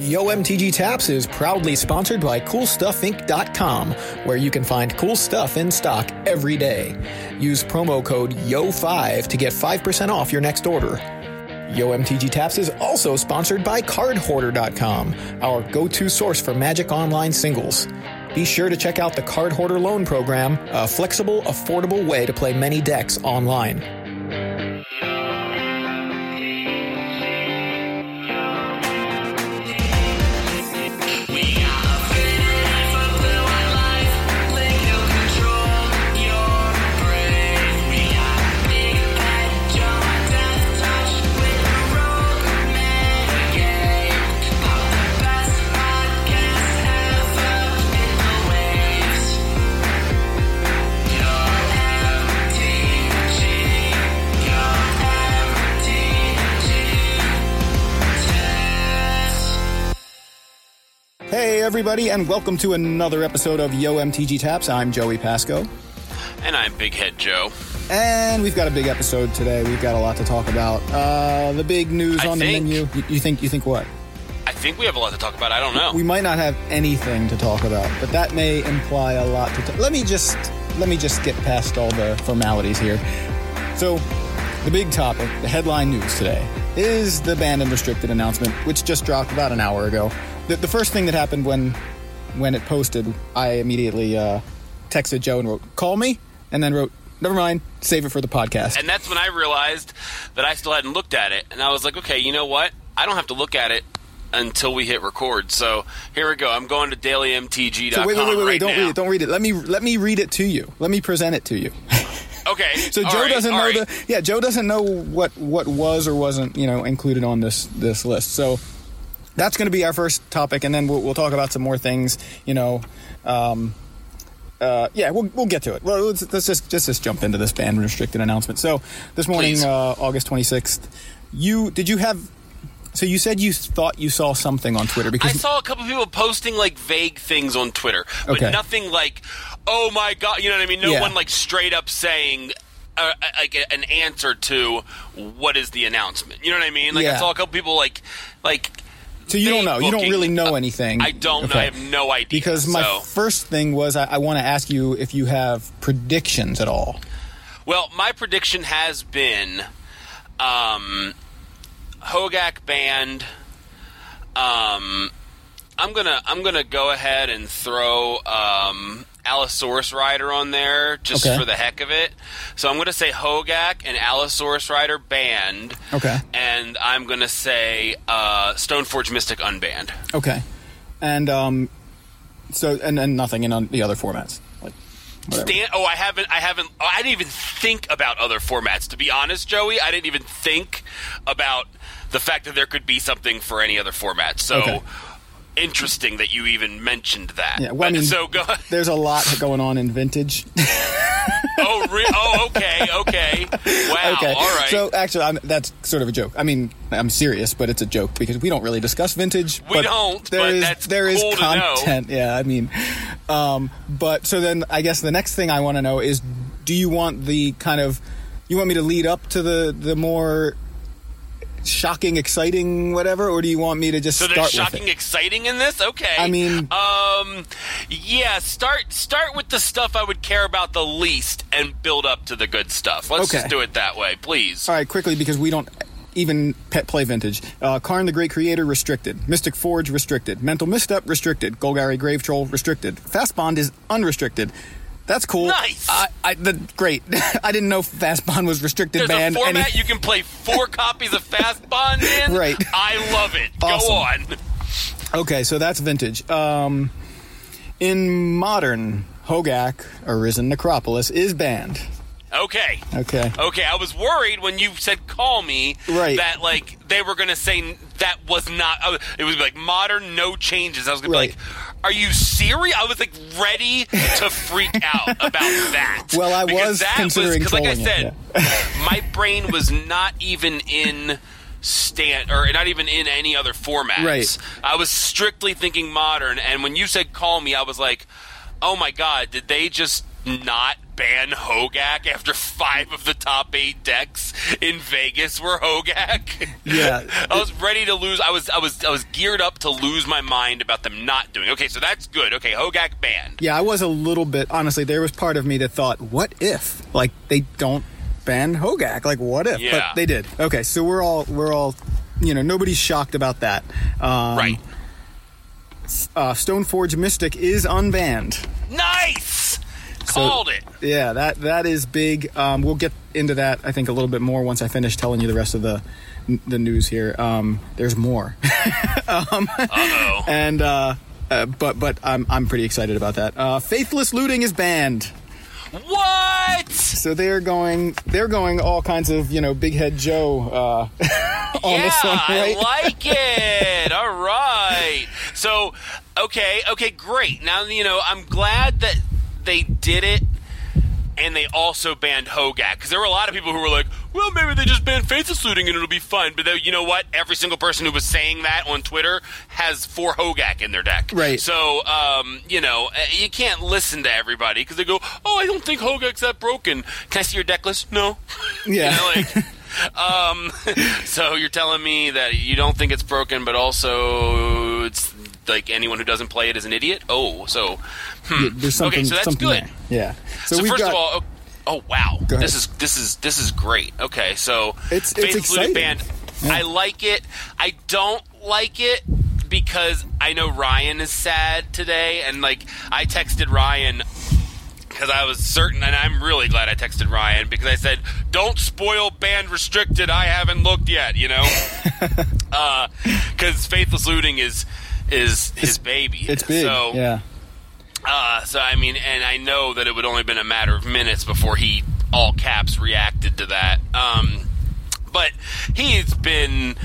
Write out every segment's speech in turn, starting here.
Yo MTG Taps is proudly sponsored by CoolStuffInc.com, where you can find cool stuff in stock every day. Use promo code YO5 to get 5% off your next order. Yo MTG Taps is also sponsored by CardHoarder.com, our go to source for Magic Online singles. Be sure to check out the Card Hoarder Loan Program, a flexible, affordable way to play many decks online. Everybody, and welcome to another episode of Yo MTG Taps. I'm Joey Pasco, And I'm Big Head Joe. and we've got a big episode today. We've got a lot to talk about. Uh, the big news I on think- the menu. You, you think? You think what? I think we have a lot to talk about. I don't know. We might not have anything to talk about, but that may imply a lot to. T- let me just let me just get past all the formalities here. So, the big topic, the headline news today, is the banned and restricted announcement, which just dropped about an hour ago. The, the first thing that happened when when it posted, I immediately uh, texted Joe and wrote, "Call me," and then wrote, "Never mind, save it for the podcast." and that's when I realized that I still hadn't looked at it. And I was like, okay, you know what? I don't have to look at it until we hit record. So here we go. I'm going to dailymtg.com so wait, wait, wait, wait, right don't now. read it. Don't read it. Let me let me read it to you. Let me present it to you. Okay. So Joe right, doesn't know right. the yeah Joe doesn't know what what was or wasn't you know included on this this list. So that's going to be our first topic, and then we'll, we'll talk about some more things. You know, um, uh, yeah, we'll we'll get to it. Well, let's, let's just just just jump into this ban restricted announcement. So this morning, uh, August twenty sixth, you did you have? So you said you thought you saw something on Twitter because I saw a couple people posting like vague things on Twitter, but Okay. nothing like, "Oh my god," you know what I mean? No Yeah. one like straight up saying uh, like an answer to what is the announcement. You know what I mean? Like Yeah. I saw a couple people like like. So you don't know you don't really know Uh, anything. I don't. know. Okay. I have no idea. Because my so. first thing was I, I want to ask you if you have predictions at all. Well, my prediction has been um, Hogak band. Um, I'm gonna I'm gonna go ahead and throw um, Allosaurus Rider on there just Okay. for the heck of it. So I'm gonna say Hogak and Allosaurus Rider banned. Okay. And I'm gonna say uh, Stoneforge Mystic unbanned. Okay, and um, so and and nothing in on the other formats. Like. Dan, oh, I haven't. I haven't. oh, I didn't even think about other formats. To be honest, Joey, I didn't even think about the fact that there could be something for any other format. So Okay. Interesting that you even mentioned that. Yeah, well, I mean, so go. There's a lot going on in vintage. Oh, re- oh, okay, okay. Wow. okay, All right. So actually, I'm, that's sort of a joke. I mean, I'm serious, but it's a joke because we don't really discuss vintage. We don't, There but is- that's there is cool know. content. Yeah, I mean, um, but so then I guess the next thing I want to know is, do you want the kind of you want me to lead up to the the more shocking, exciting, whatever, or do you want me to just so start shocking, it? exciting in this. Okay. I mean- um, yeah. Start start with the stuff I would care about the least, and build up to the good stuff. Let's Okay. just do it that way, please. All right, quickly because we don't even pet play vintage. Uh, Karn the Great Creator restricted. Mystic Forge restricted. Mental Misstep restricted. Golgari Grave Troll restricted. Fast Bond is unrestricted. That's cool. Nice. I, I, the, great. I didn't know Fast Bond was restricted There's banned. a format any- you can play four copies of Fast Bond in. Right. I love it. Awesome. Go on. okay, so that's vintage. Um, in modern, Hogak, Arisen Necropolis, is banned. Okay. Okay. Okay, I was worried when you said "call me" Right. that like they were gonna say that was not. Uh, it was like modern, no changes. I was gonna be like, "Are you serious?" I was like ready to freak out about that. Well, I Because was that considering because, like I trolling it, said, my brain was not even in stand or not even in any other formats. Right. I was strictly thinking modern, and when you said "call me," I was like, "Oh my god, did they just not ban Hogak after five of the top eight decks in Vegas were Hogak. Yeah. I was ready to lose. I was I was I was geared up to lose my mind about them not doing. Okay, so that's good. Okay, Hogak banned. Yeah, I was a little bit honestly. There was part of me that thought, "What if like they don't ban Hogak? Like, what if?" Yeah. But they did. Okay, so we're all we're all, you know, nobody's shocked about that. Um, right. Uh, Stoneforge Mystic is unbanned. Nice. Called it. Yeah, that that is big. Um, we'll get into that I think a little bit more once I finish telling you the rest of the the news here. Um, there's more, Uh oh. and uh, uh, but but I'm I'm pretty excited about that. Uh, Faithless looting is banned. what? So they're going, they're going all kinds of, you know, Big Head Joe uh, on yeah, this one, right? I like it. All right. So, okay, okay, great. Now you know. I'm glad that they did it, and they also banned Hogak because there were a lot of people who were like, "Well, maybe they just banned faithless looting and it'll be fine." But then, you know what? Every single person who was saying that on Twitter has four Hogak in their deck. Right. So, um, you know, uh, you can't listen to everybody because they go, "Oh, I don't think Hogak's that broken." Can I see your deck list? No. Yeah. You know, like, um, so you're telling me that you don't think it's broken, but also it's like anyone who doesn't play it is an idiot. Oh, so hmm. There's something, okay, so that's something good. there. Yeah. So, we've first got, of all, oh, oh wow, this is this is this is great. Okay, so It's- it's Faith Looted exciting. Band, Yeah. I like it. I don't like it because I know Ryan is sad today, and like I texted Ryan because I was certain, and I'm really glad I texted Ryan because I said, "Don't spoil band restricted. I haven't looked yet," you know, uh, because Faithless Looting is is his baby. it's big. So, yeah. uh, so I mean, and I know that it would only been a matter of minutes before he all caps reacted to that. Um, but he's been.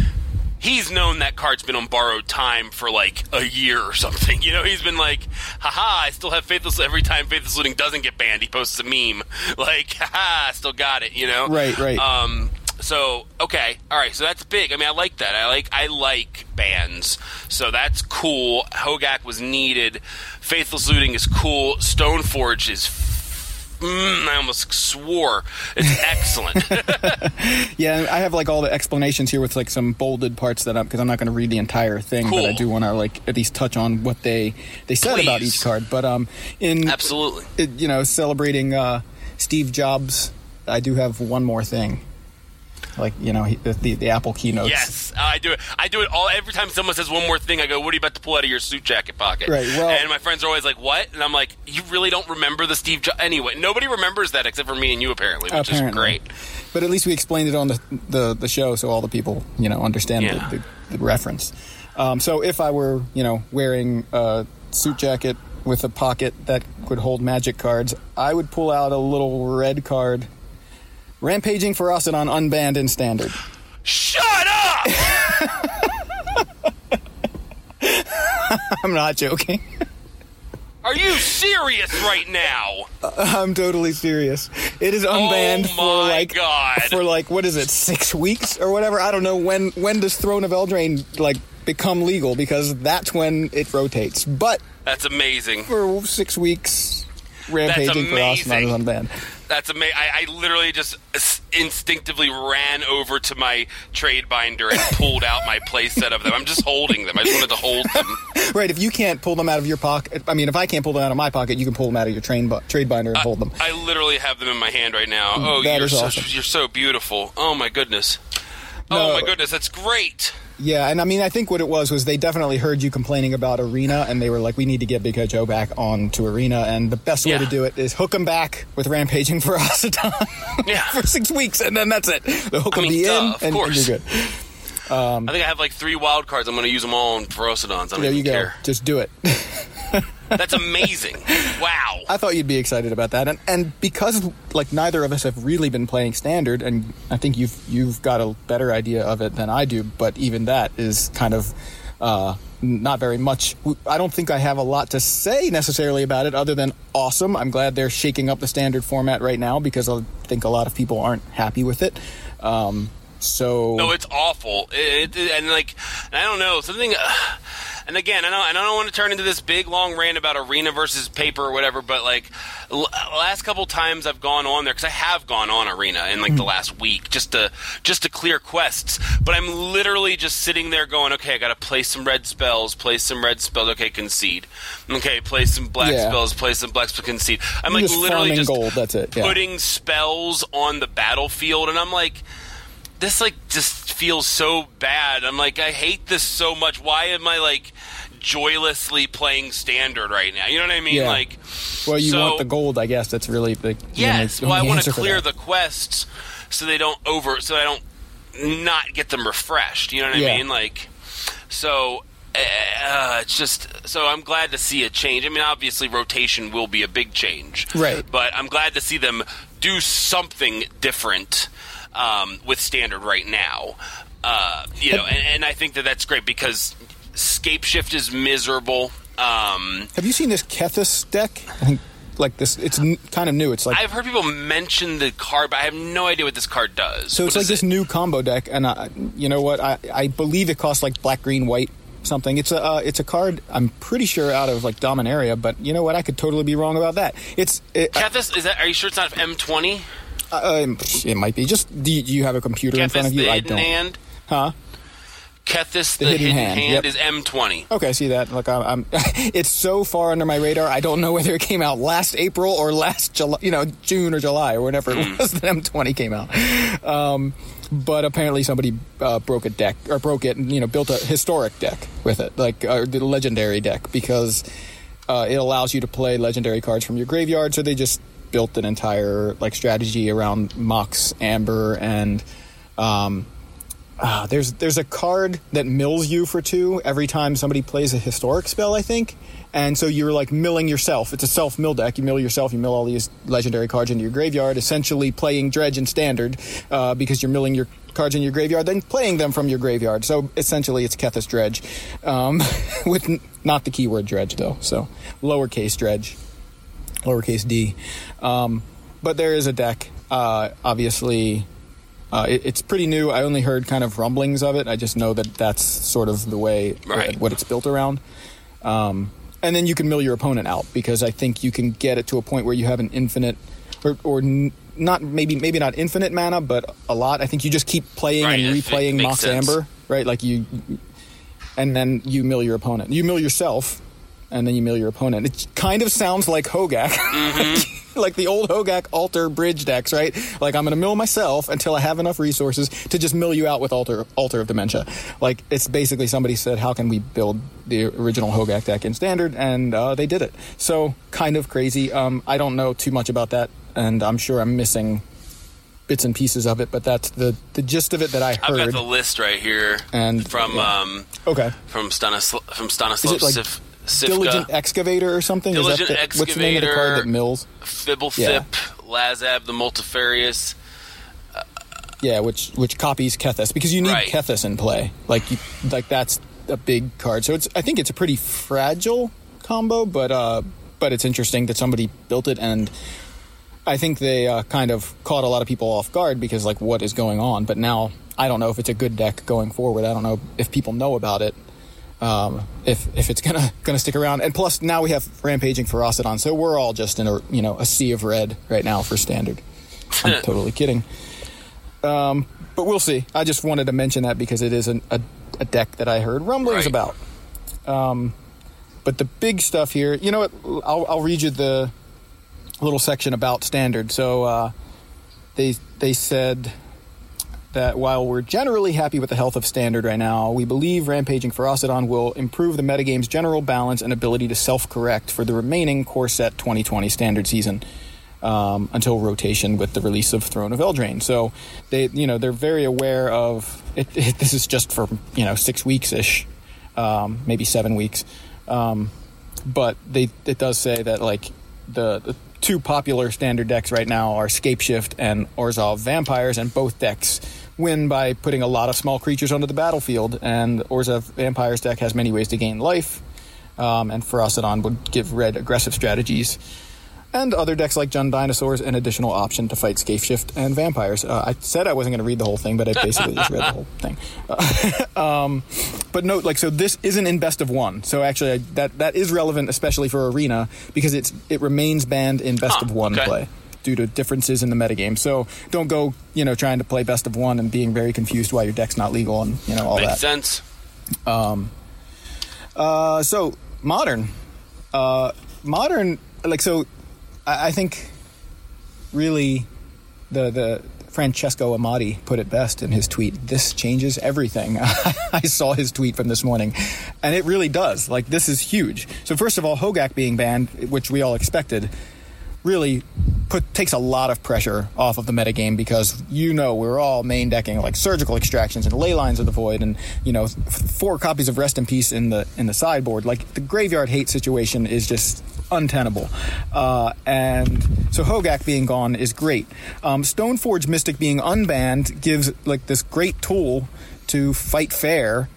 He's known that card's been on borrowed time for like a year or something. You know, he's been like, haha, I still have Faithless. Every time Faithless Looting doesn't get banned, he posts a meme. Like, haha, I still got it, you know? Right, right. Um, so okay, all right. So that's big. I mean, I like that. I like I like bands. So that's cool. Hogak was needed. Faithless Looting is cool. Stoneforge is. Mm, I almost swore. It's excellent. Yeah, I have like all the explanations here with like some bolded parts that I'm because I'm not going to read the entire thing, but I do want to like at least touch on what they they said about each card. But um, in Absolutely. it, you know, celebrating uh, Steve Jobs, I do have one more thing. Like you know, the, the the Apple keynotes. Yes, I do it. I do it all every time someone says one more thing. I go, "What are you about to pull out of your suit jacket pocket?" Right, well- and my friends are always like, "What?" And I'm like, "You really don't remember the Steve Jobs?" Anyway, nobody remembers that except for me and you, apparently, which apparently. is great. But at least we explained it on the the, the show, so all the people you know understand Yeah. the, the, the reference. Um, so if I were you know wearing a suit jacket with a pocket that could hold magic cards, I would pull out a little red card. Rampaging on unbanned and standard. Shut up! I'm not joking. Are you serious right now? Uh, I'm totally serious. It is unbanned Oh for like God. for like what is it, six weeks or whatever? I don't know when. When does Throne of Eldraine like become legal? Because that's when it rotates. But That's amazing. for six weeks, rampaging Ferocidon as unbanned. That's amazing. I, I literally just instinctively ran over to my trade binder and pulled out my playset of them. I'm just holding them. I just wanted to hold them. Right? If you can't pull them out of your pocket, I mean, if I can't pull them out of my pocket, you can pull them out of your train bu- trade binder and hold them. I literally have them in my hand right now. Mm, oh, That you're so, awesome. you're so beautiful. Oh my goodness. No. Oh my goodness, that's great. Yeah, and I mean, I think what it was was they definitely heard you complaining about Arena, and they were like, "We need to get Big Head Joe back on to Arena," and the best way Yeah. to do it is hook him back with Rampaging for Ferocidon Yeah. for six weeks, and then that's it. The hook I mean, be duh, in, of and, you're good. Um, I think I have like three wild cards. I'm going to use them all on Ferocidons. I don't There you go. care. Just do it. That's amazing. wow. I thought you'd be excited about that, and and because like neither of us have really been playing standard, and I think you've you've got a better idea of it than I do, but even that is kind of uh, not very much. I don't think I have a lot to say necessarily about it, other than awesome. I'm glad they're shaking up the standard format right now because I think a lot of people aren't happy with it. Um, so No, it's awful. It, it- and like, I don't know something. Uh, and again, I don't, I don't want to turn into this big long rant about arena versus paper or whatever, but like l- last couple times I've gone on there because I have gone on arena in like the last week just to just to clear quests, but I'm literally just sitting there going, okay, I got to play some red spells, play some red spells, okay, concede, okay, play some black Yeah. spells, play some black spells, concede. I'm You're like just literally just gold, that's it, yeah. putting spells on the battlefield, and I'm like this like just feels so bad. I'm like, I hate this so much. Why am I like joylessly playing standard right now? You know what I mean? Yeah. Like, Well, you so- want the gold, I guess. That's really the the Yes. only- Well, I want to clear the quests so they don't over, so I don't not get them refreshed. You know what Yeah. I mean? Like, so. Uh, it's just so I'm glad to see a change. I mean, obviously, rotation will be a big change, Right. But I'm glad to see them do something different um, with standard right now. Uh, you know, and, and I think that that's great because Scape Shift is miserable. Um, Have you seen this Kethis deck? I think like this. It's n- kind of new. It's like I've heard people mention the card, but I have no idea what this card does. so. It's What like this it? new combo deck, and uh, you know what? I I believe it costs like black, green, white something. It's a uh, it's a card. I'm pretty sure out of like Dominaria, but you know what? I could totally be wrong about that. It's it, Kethis, is that? Are you sure it's not M20? uh, um, it might be. Just do you, do you have a computer in front of you? the I hidden don't. hand. Huh? Kethis, The the, hidden hidden, hand, hand, yep. is M20. Okay, I see that. Look, I'm, I'm it's so far under my radar. I don't know whether it came out last April or last July, you know, June or July or whenever Hmm. it was that M20 came out. Um, but apparently somebody uh, broke a deck or broke it and you know built a historic deck with it, like uh, the legendary deck, because uh, it allows you to play legendary cards from your graveyard. So they just built an entire like strategy around Mox, Amber, and um, Ah, there's there's a card that mills you for two every time somebody plays a historic spell, I think. And so you're like milling yourself. It's a self mill deck. You mill yourself. You mill all these legendary cards into your graveyard, essentially playing dredge and standard uh, because you're milling your cards in your graveyard, then playing them from your graveyard. So essentially, it's Kethis dredge, um, with n- not the keyword dredge though. So lowercase dredge lowercase d. Um, but there is a deck. Uh, obviously, uh, it, it's pretty new. I only heard kind of rumblings of it. I just know that that's sort of the way Right. what it's built around. Um, and then you can mill your opponent out because I think you can get it to a point where you have an infinite, or, or n- not maybe maybe not infinite mana, but a lot. I think you just keep playing Right, and replaying Mox sense. Amber, right? Like you, and then you mill your opponent. You mill yourself, and then you mill your opponent. It kind of sounds like Hogak, Mm-hmm. like the old Hogak altar bridge decks, right? Like I'm going to mill myself until I have enough resources to just mill you out with altar altar of dementia. Like it's basically somebody said, how can we build the original Hogak deck in standard, and uh, they did it. So kind of crazy. Um, I don't know too much about that, and I'm sure I'm missing. Bits and pieces of it, but that's the the gist of it that I heard. I've got the list right here And- from yeah. um, okay, from Stanislav from is Stanislav like Sif- Cifka. diligent excavator or something? Diligent is that the, what's the name of the card that mills? Fibblethip, Yeah. Lazav, the Multifarious. Yeah, which which copies Kethis because you need Right. Kethis in play. Like you, like that's a big card. So it's I think it's a pretty fragile combo, but uh, but it's interesting that somebody built it and. I think they uh, kind of caught a lot of people off guard because, like, what is going on? But now I don't know if it's a good deck going forward. I don't know if people know about it, um, if if it's gonna gonna stick around. And plus, now we have rampaging Ferocidon, so we're all just in a you know a sea of red right now for standard. I'm totally kidding. Um, but we'll see. I just wanted to mention that because it is an, a, a deck that I heard rumblings Right. about. Um, but the big stuff here, you know what? I'll, I'll read you the little section about standard. So uh, they they said that while we're generally happy with the health of standard right now, we believe Rampaging Ferocidon will improve the metagame's general balance and ability to self-correct for the remaining core set 2020 standard season. Um, until rotation with the release of Throne of Eldraine, so they, you know, they're very aware of it. it this is just for you know six weeks ish, um, maybe seven weeks, um, but they it does say that like the, the two popular standard decks right now are Scapeshift and Orzhov Vampires, and both decks win by putting a lot of small creatures onto the battlefield. And Orzhov Vampires deck has many ways to gain life, um, and Ferocidon would give red aggressive strategies. and other decks like Jund Dinosaurs, an additional option to fight Scapeshift Shift and vampires. Uh, I said I wasn't going to read the whole thing, but I basically just read the whole thing. Uh, um, but note, like, so this isn't in best of one. So actually, I, that that is relevant, especially for Arena, because it's it remains banned in best Huh, of one okay. play due to differences in the metagame. So don't go, you know, trying to play best of one and being very confused why your deck's not legal and you know all Makes that. sense. Um, uh, so modern, uh, modern, like so, I, I think really the the Francesco Amati put it best in his tweet. This changes everything. I saw his tweet from this morning, and it really does. Like this is huge. So first of all, Hogak being banned, which we all expected, really put takes a lot of pressure off of the metagame because you know we're all main decking like surgical extractions and ley lines of the void and you know four copies of rest in peace in the in the sideboard. Like the graveyard hate situation is just untenable. Uh, and so hogak being gone is great. Um, stoneforge mystic being unbanned gives like this great tool to fight fair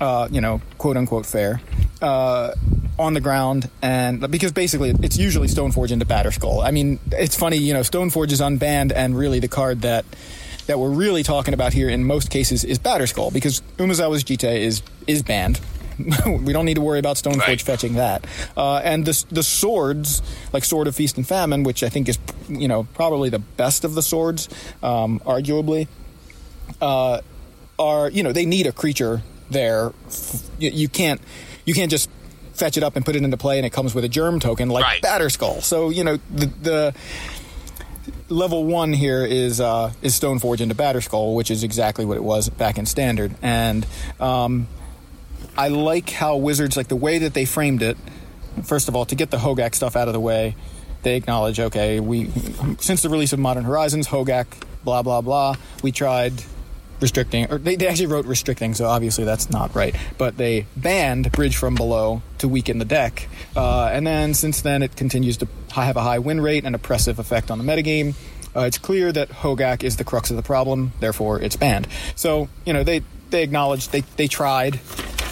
uh, you know, quote unquote fair, uh, on the ground, and because basically it's usually Stoneforge into Batterskull. I mean, it's funny, you know, Stoneforge is unbanned, and really the card that that we're really talking about here in most cases is Batterskull because Umezawa's Jitte is is banned. we don't need to worry about Stoneforge Right. fetching that. Uh, and the the swords, like Sword of Feast and Famine, which I think is you know probably the best of the swords, um, arguably uh, are you know they need a creature there. You, you can't you can't just fetch it up and put it into play and it comes with a germ token like Right. Batterskull. So you know the, the level one here is uh, is Stoneforge into Batterskull, which is exactly what it was back in Standard, and um, I like how Wizards like the way that they framed it. First of all, to get the Hogak stuff out of the way, they acknowledge, okay, we since the release of Modern Horizons, Hogak, blah blah blah, we tried restricting, or they, they actually wrote restricting, so obviously that's not right. But they banned Bridge from Below to weaken the deck, uh, and then since then it continues to have a high win rate and oppressive effect on the metagame. Uh, it's clear that Hogak is the crux of the problem, therefore it's banned. So you know they they acknowledge they they tried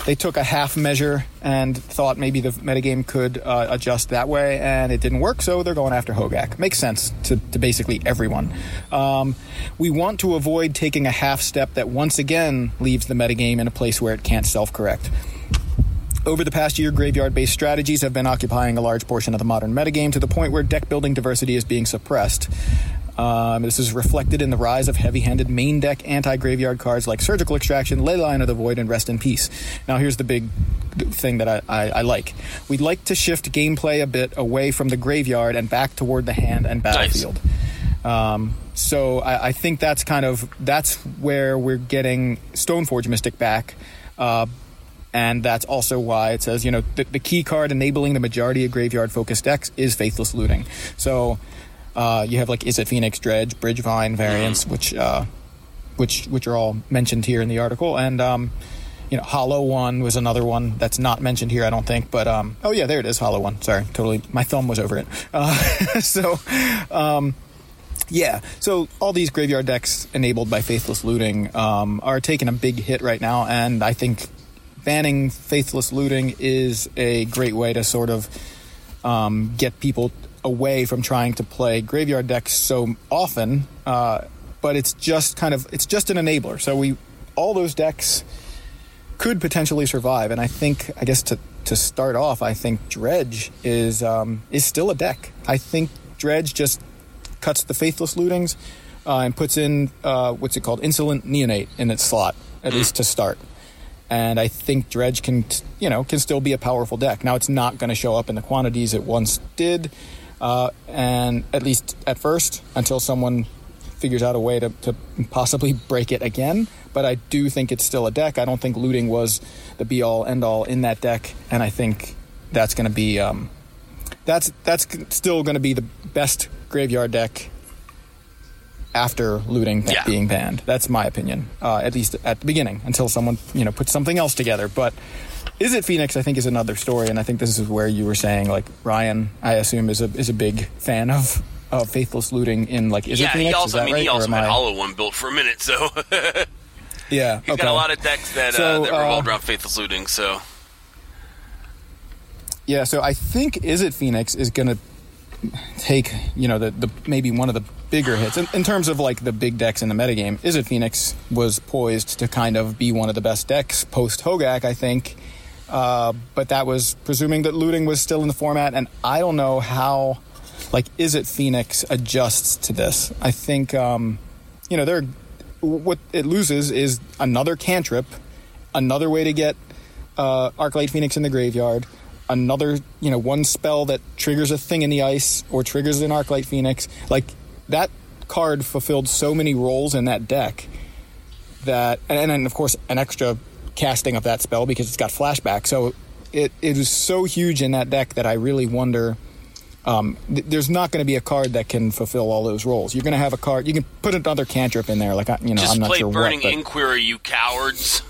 they took a half measure and thought maybe the metagame could uh, adjust that way, and it didn't work, so they're going after Hogak. Makes sense to, to basically everyone. Um, we want to avoid taking a half step that once again leaves the metagame in a place where it can't self correct. Over the past year, graveyard based strategies have been occupying a large portion of the modern metagame to the point where deck building diversity is being suppressed. Um, this is reflected in the rise of heavy handed main deck anti graveyard cards like Surgical Extraction, Leyline of the Void, and Rest in Peace. Now, here's the big thing that I, I, I like. We'd like to shift gameplay a bit away from the graveyard and back toward the hand and battlefield. Um, so I, I think that's kind of that's where we're getting Stoneforge Mystic back. Uh, and that's also why it says, you know, the, the key card enabling the majority of graveyard focused decks is Faithless Looting. So uh, you have like Izzet Phoenix, Dredge, Bridgevine variants, which uh, which which are all mentioned here in the article, and um, you know, Hollow One was another one that's not mentioned here, I don't think. But um, oh yeah, there it is, Hollow One. Sorry, totally, my thumb was over it. Uh, so. Um, yeah, so all these graveyard decks enabled by Faithless Looting um, are taking a big hit right now, and I think banning Faithless Looting is a great way to sort of um, get people away from trying to play graveyard decks so often. Uh, but it's just kind of it's just an enabler. So we all those decks could potentially survive, and I think I guess to to start off, I think Dredge is um, is still a deck. I think Dredge just cuts the faithless lootings uh, and puts in uh, what's it called insolent neonate in its slot at least to start and i think dredge can you know can still be a powerful deck now it's not going to show up in the quantities it once did uh, and at least at first until someone figures out a way to, to possibly break it again but i do think it's still a deck i don't think looting was the be all end all in that deck and i think that's going to be um, that's that's still going to be the best graveyard deck after looting Yeah. being banned. That's my opinion, uh, at least at the beginning, until someone you know puts something else together. But Izzet Phoenix? I think is another story, and I think this is where you were saying like Ryan. I assume is a is a big fan of. Of faithless looting in like is yeah, it Phoenix? he also, I mean, right? he also had I- Hollow One built for a minute, so he's Yeah, okay. got a lot of decks that, So, uh, that uh, revolve around Faithless Looting, so. Yeah, so I think Izzet Phoenix is going to take you know the, the maybe one of the bigger hits in, in terms of like the big decks in the metagame. Izzet Phoenix was poised to kind of be one of the best decks post Hogak, I think. Uh, but that was presuming that looting was still in the format, and I don't know how like Izzet Phoenix adjusts to this. I think um, you know they're what it loses is another cantrip, another way to get uh, Arclight Phoenix in the graveyard, another you know one spell that triggers a thing in the ice or triggers an Arclight Phoenix. Like that card fulfilled so many roles in that deck that, and then of course an extra casting of that spell because it's got flashback. So it it was so huge in that deck that I really wonder. Um, th- there's not going to be a card that can fulfill all those roles. You're going to have a card. You can put another cantrip in there, like I- you know. Just I'm not play sure Burning what. but- Inquiry, you cowards.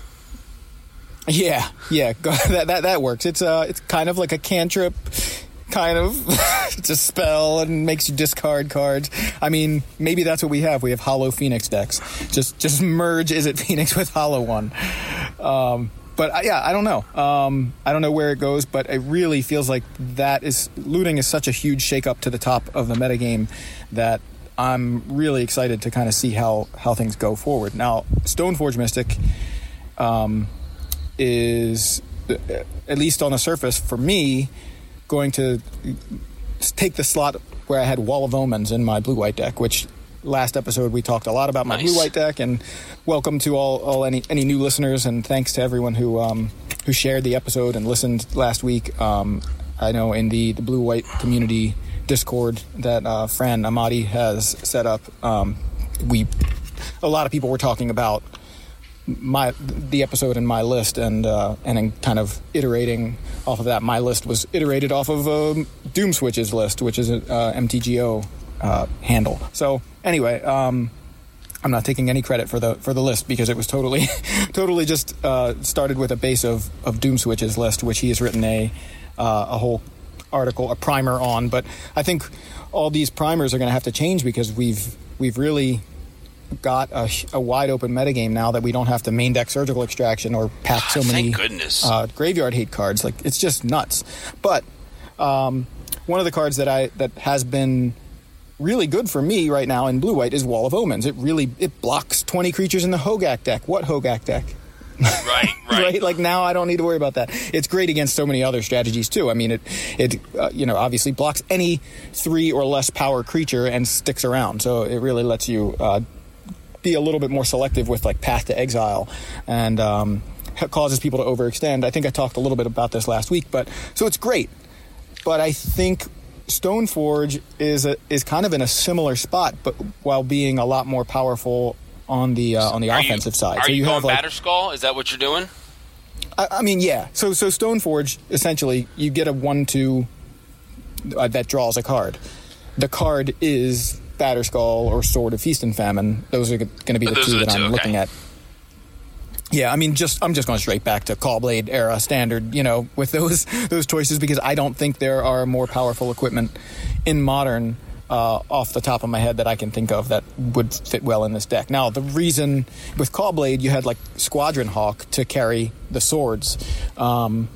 yeah, yeah, that that that works. It's uh, it's kind of like a cantrip, kind of. a spell and makes you discard cards. I mean, maybe that's what we have. We have Hollow Phoenix decks. Just just merge Izzet Phoenix with Hollow One. Um, but uh, yeah, I don't know. Um, I don't know where it goes, but it really feels like that is looting is such a huge shakeup to the top of the metagame that I'm really excited to kind of see how how things go forward. Now, Stoneforge Mystic um, is uh, at least on the surface for me going to take the slot where I had Wall of Omens in my blue white deck, which last episode we talked a lot about my Nice. blue white deck and welcome to all, all any any new listeners and thanks to everyone who um, who shared the episode and listened last week. Um, I know in the, the blue white community Discord that uh, Fran Amadi has set up, um, we a lot of people were talking about my the episode in my list and uh, and kind of iterating off of that. My list was iterated off of um, Doom list, which is a uh, MTGO uh, handle. So anyway, um, I'm not taking any credit for the for the list because it was totally totally just uh, started with a base of of Doom list, which he has written a uh, a whole article, a primer on. But I think all these primers are going to have to change because we've we've really got a, a wide open metagame now that we don't have to main deck surgical extraction or pack so many goodness. uh, graveyard hate cards. Like it's just nuts. But um, one of the cards that I that has been really good for me right now in blue white is Wall of Omens. It really it blocks twenty creatures in the Hogak deck. What Hogak deck? right, right. Like now, I don't need to worry about that. It's great against so many other strategies too. I mean, it it uh, you know obviously blocks any three or less power creature and sticks around. So it really lets you uh, be a little bit more selective with like Path to Exile and um, causes people to overextend. I think I talked a little bit about this last week, but so it's great. But I think Stoneforge is a, is kind of in a similar spot, but while being a lot more powerful on the uh, on the Are you- offensive side. Are so you, you going have like Batter Skull? Is that what you're doing? I, I mean, yeah. So, so Stoneforge essentially, you get a one-two uh, that draws a card. The card is Batterskull or Sword of Feast and Famine. Those are going to be the two the that two, I'm okay. looking at. Yeah, I mean, just I'm just going straight back to Caw-Blade era standard, you know, with those those choices because I don't think there are more powerful equipment in modern uh, off the top of my head that I can think of that would fit well in this deck. Now, the reason with Caw-Blade you had like Squadron Hawk to carry the swords. Um,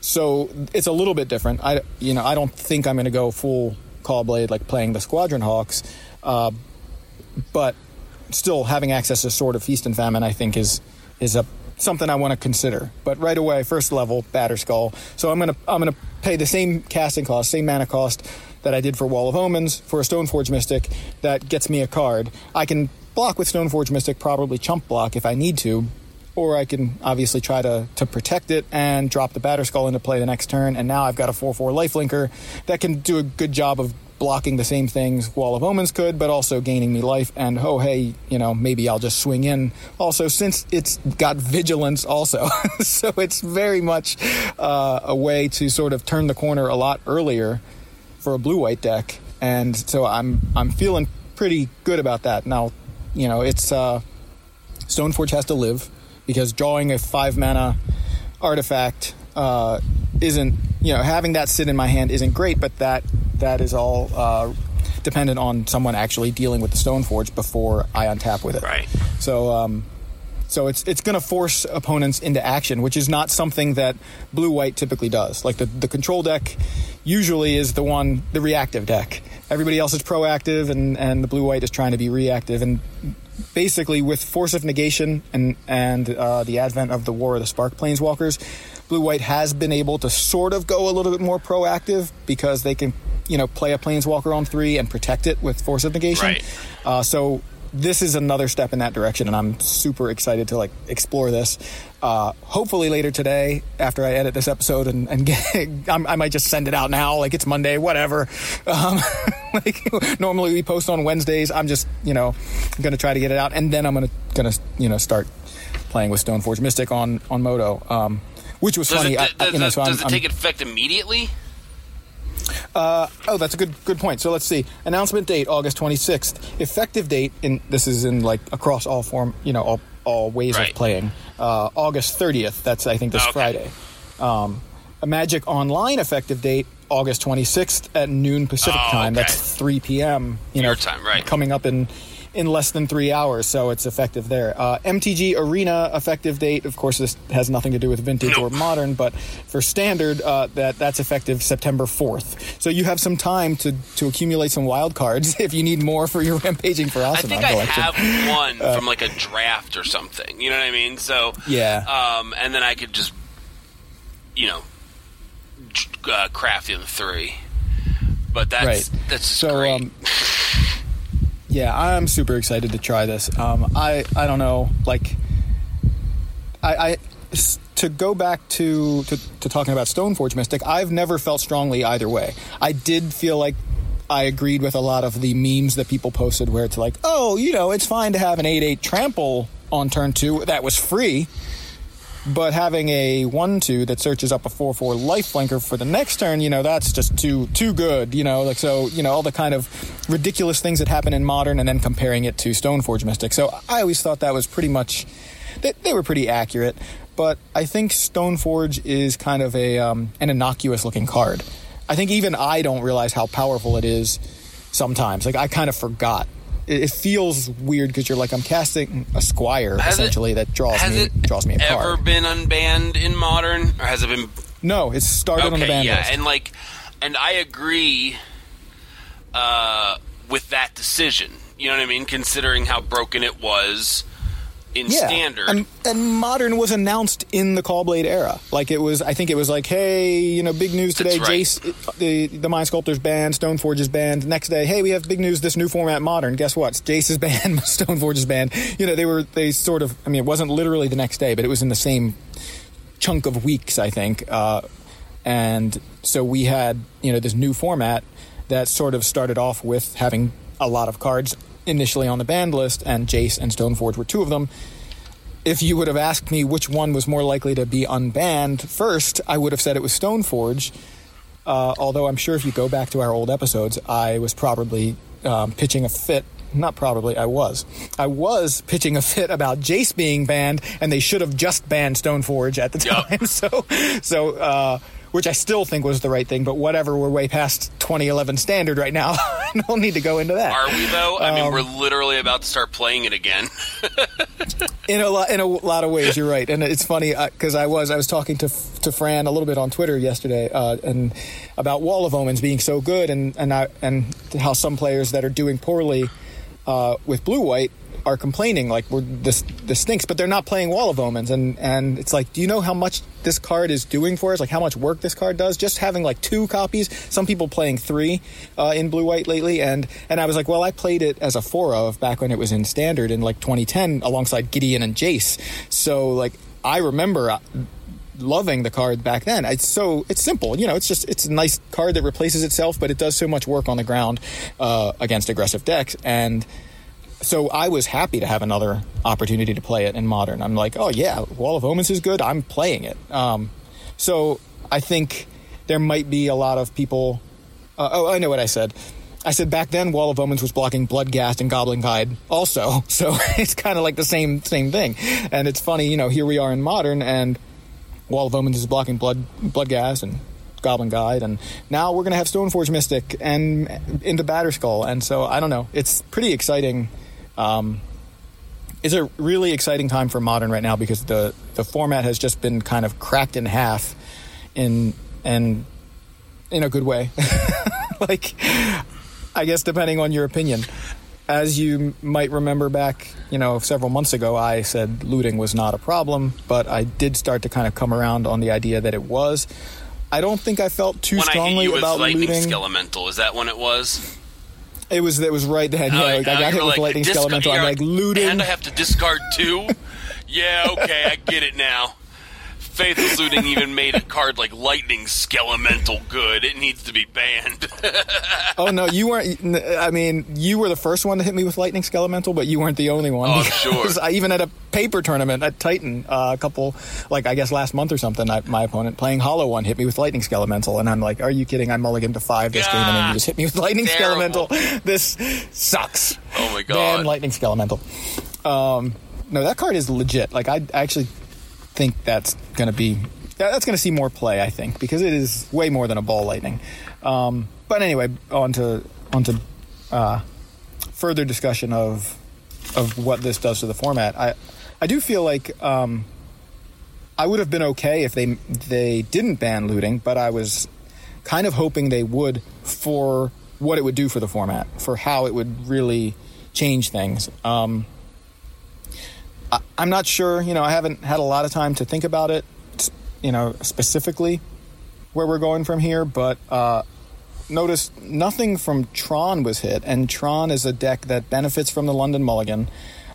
so it's a little bit different. I you know I don't think I'm going to go full Caw-Blade like playing the Squadron Hawks, uh, but still having access to Sword of Feast and Famine I think is is a something I want to consider. But right away, first level Batterskull. So I'm gonna I'm gonna pay the same casting cost, same mana cost that I did for Wall of Omens for a Stoneforge Mystic that gets me a card. I can block with Stoneforge Mystic, probably chump block if I need to, or I can obviously try to, to protect it and drop the Batter Skull into play the next turn. And now I've got a 4 4 lifelinker that can do a good job of blocking the same things Wall of Omens could, but also gaining me life. And oh, hey, you know, maybe I'll just swing in. Also, since it's got vigilance, also. so it's very much uh, a way to sort of turn the corner a lot earlier for a blue white deck. And so I'm I'm feeling pretty good about that. Now, you know, it's. Uh, Stoneforge has to live because drawing a five mana artifact uh, isn't you know having that sit in my hand isn't great, but that that is all uh, dependent on someone actually dealing with the Stoneforge before I untap with it. Right. So um, so it's it's going to force opponents into action, which is not something that blue white typically does. Like the the control deck usually is the one the reactive deck. Everybody else is proactive, and and the blue white is trying to be reactive. And basically, with force of negation and and uh, the advent of the War of the Spark Planeswalkers, blue white has been able to sort of go a little bit more proactive because they can you know play a planeswalker on three and protect it with force of negation. Right. Uh, so this is another step in that direction, and I'm super excited to like explore this. Uh, hopefully later today, after I edit this episode, and, and get, I'm, I might just send it out now, like it's Monday, whatever. Um, like normally we post on Wednesdays. I'm just you know going to try to get it out, and then I'm going to going to you know start playing with Stoneforge Mystic on on Moto. Um, which was Does funny. it, I- does, I- you know, does- so does it take effect immediately? Oh, that's a good good point. So let's see. Announcement date August 26th. Effective date in this is in like across all form, you know, all all ways Right. of playing. Uh, August 30th. That's I think this Okay. Friday. Um, a Magic Online effective date August 26th at noon Pacific Oh, time. okay. That's 3 p.m. You know, time, right. Coming up in in less than three hours, so it's effective there. Uh, MTG Arena effective date, of course, this has nothing to do with vintage Nope. or modern, but for standard, uh, that that's effective September 4th. So you have some time to to accumulate some wild cards if you need more for your rampaging for I awesome think I collection. have one from like a draft or something. You know what I mean? So Yeah. um, and then I could just, you know, uh, craft the three. But that's Right. that's so great. um, yeah i'm super excited to try this um, i i don't know like i i to go back to, to to talking about stoneforge mystic i've never felt strongly either way i did feel like I agreed with a lot of the memes that people posted where it's like, oh, you know, it's fine to have an 8 8 trample on turn two. That was free. But having a one two that searches up a four four lifelinker for the next turn, you know, that's just too too good. You know, like so, you know, all the kind of ridiculous things that happen in modern, and then comparing it to Stoneforge Mystic. So I always thought that was pretty much they, they were pretty accurate. But I think Stoneforge is kind of a um, an innocuous looking card. I think even I don't realize how powerful it is sometimes. Like I kind of forgot. It, it feels weird because you're like I'm casting a squire Has it- essentially that draws me it draws me ever been unbanned in modern, or has it been No, it's started on the okay, ban yeah, list. and like, and I agree uh, with that decision. You know what I mean? Considering how broken it was in yeah, standard. And, and modern was announced in the Caw-Blade era. Like it was, I think it was like, hey, you know, big news today. Right. Jace, the the Mind Sculptor's banned, Stoneforge is banned. Next day, hey, we have big news. This new format, modern. Guess what? Jace is banned, Stoneforge is banned. You know, they were they sort of. I mean, it wasn't literally the next day, but it was in the same chunk of weeks, I think. Uh, and so we had, you know, this new format that sort of started off with having a lot of cards initially on the banned list, and Jace and Stoneforge were two of them. If you would have asked me which one was more likely to be unbanned first, I would have said it was Stoneforge. Uh, although I'm sure if you go back to our old episodes, I was probably um, pitching a fit. Not probably, I was. I was pitching a fit about Jace being banned, and they should have just banned Stoneforge at the time. So, so uh, which I still think was the right thing. But whatever, we're way past 2011 standard right now. Don't need to go into that. Are we though? I mean, Um, we're literally about to start playing it again. in a lot in a lot of ways you're right and it's funny because i was i was talking to to fran a little bit on twitter yesterday uh, and about wall of omens being so good and and I, and how some players that are doing poorly uh, with blue white are complaining like we're this this stinks but they're not playing wall of omens and and it's like do you know how much this card is doing for us like how much work this card does just having like two copies some people playing three uh, in blue white lately and and i was like well i played it as a four of back when it was in standard in like 2010 alongside gideon and jace so like i remember uh, loving the card back then. It's so it's simple, you know. It's just it's a nice card that replaces itself, but it does so much work on the ground uh, against aggressive decks. And so I was happy to have another opportunity to play it in modern. I'm like, oh yeah, Wall of Omens is good. I'm playing it. Um, so I think there might be a lot of people. Uh, oh, I know what I said. I said back then Wall of Omens was blocking Bloodghast and Goblin Guide also. So it's kind of like the same same thing. And it's funny, you know, here we are in modern and Wall of Omens is blocking Blood Bloodghast and Goblin Guide, and now we're gonna have Stoneforge Mystic and into Batterskull, and so I don't know. It's pretty exciting. Um, it's a really exciting time for modern right now because the the format has just been kind of cracked in half, in and in a good way. like, I guess depending on your opinion. As you might remember back, you know, several months ago, I said looting was not a problem, but I did start to kind of come around on the idea that it was. I don't think I felt too when I hit strongly you with about lightning looting. skelemental, is that when it was? It was it was right then. Yeah, like, I got hit with like, lightning discard- skelemental. I'm like looting. And I have to discard two. yeah, okay, I get it now. Faithless looting even made a card like lightning skelemental good. It needs to be banned. oh no, you weren't. I mean, you were the first one to hit me with lightning skelemental, but you weren't the only one. Oh, sure. I even at a paper tournament at Titan, uh, a couple, like I guess last month or something, I, my opponent playing Hollow One hit me with lightning skelemental, and I'm like, "Are you kidding? I mulligan to five this game, and then you just hit me with lightning Terrible. skelemental. This sucks." oh my god. lightning skelemental. Um, no, that card is legit. Like I actually think that's going to be that's going to see more play. I think because it is way more than a ball lightning. Um, but anyway, on to on to uh, further discussion of of what this does to the format. I I do feel like um, I would have been okay if they they didn't ban looting, but I was kind of hoping they would for what it would do for the format, for how it would really change things. Um, I, I'm not sure. You know, I haven't had a lot of time to think about it. You know, specifically where we're going from here, but uh, notice nothing from Tron was hit, and Tron is a deck that benefits from the London Mulligan,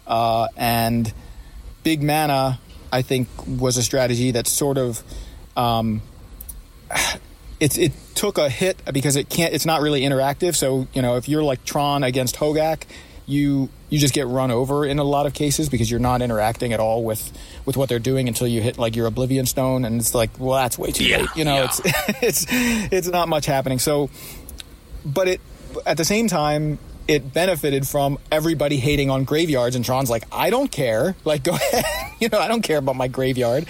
uh, and big mana. I think was a strategy that sort of. Um, it's it took a hit because it can't it's not really interactive so you know if you're like Tron against Hogaak you you just get run over in a lot of cases because you're not interacting at all with with what they're doing until you hit like your oblivion stone and it's like well that's way too Yeah, late you know yeah. it's it's it's not much happening. So but it at the same time it benefited from everybody hating on graveyards and Tron's like I don't care. Like go ahead you know I don't care about my graveyard.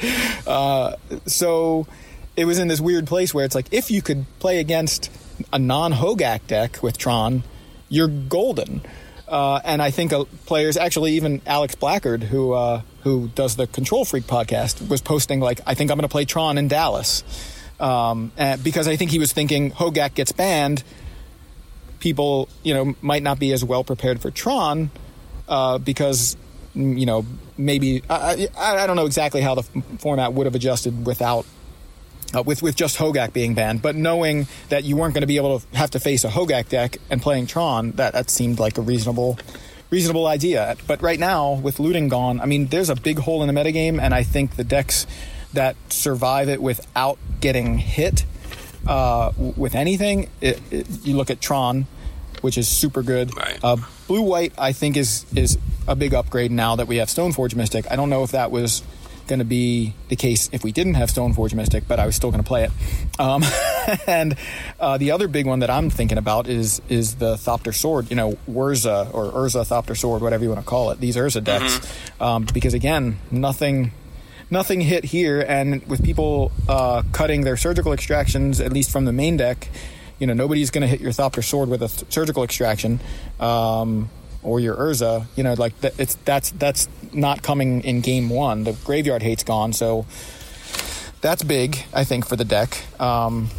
Uh, so it was in this weird place where it's like if you could play against a non Hogaak deck with Tron you're golden uh, and I think uh, players actually even Alex Blackard who uh, who does the Control Freak podcast was posting like I think I'm going to play Tron in Dallas. Um, and because I think he was thinking Hogaak gets banned people you know might not be as well prepared for Tron uh, because mm, you know maybe I, I, I don't know exactly how the format would have adjusted without uh, with with just Hogaak being banned, but knowing that you weren't going to be able to have to face a Hogaak deck and playing Tron, that that seemed like a reasonable reasonable idea. But right now with looting gone, I mean, there's a big hole in the metagame, and I think the decks that survive it without getting hit uh, with anything, it, it, you look at Tron, which is super good. Right. Uh, Blue White, I think, is is a big upgrade now that we have Stoneforge Mystic. I don't know if that was going to be the case if we didn't have Stoneforge Mystic, but I was still going to play it. Um, and uh, the other big one that I'm thinking about is is the Thopter Sword. You know, Urza or Urza Thopter Sword, whatever you want to call it. These Urza decks, um, because again, nothing nothing hit here, and with people uh, cutting their surgical extractions, at least from the main deck, you know nobody's going to hit your Thopter sword with a th- surgical extraction, um, or your Urza. You know, like that, it's that's that's not coming in game one. The graveyard hate's gone, so that's big, I think, for the deck. Um,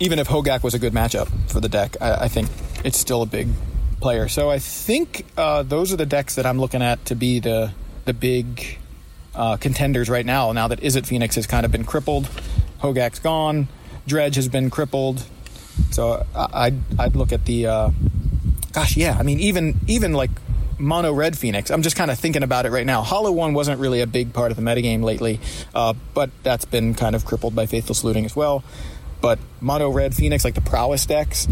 even if Hogaak was a good matchup for the deck, I, I think it's still a big player. So I think uh, those are the decks that I'm looking at to be the the big uh, contenders right now. Now that Izzet Phoenix has kind of been crippled, Hogaak's gone, Dredge has been crippled. So I- I'd I'd look at the uh, gosh, yeah. I mean, even even like mono red Phoenix. I'm just kind of thinking about it right now. Hollow One wasn't really a big part of the metagame lately, uh, but that's been kind of crippled by Faithless Looting as well. But mono red Phoenix, like the prowess decks,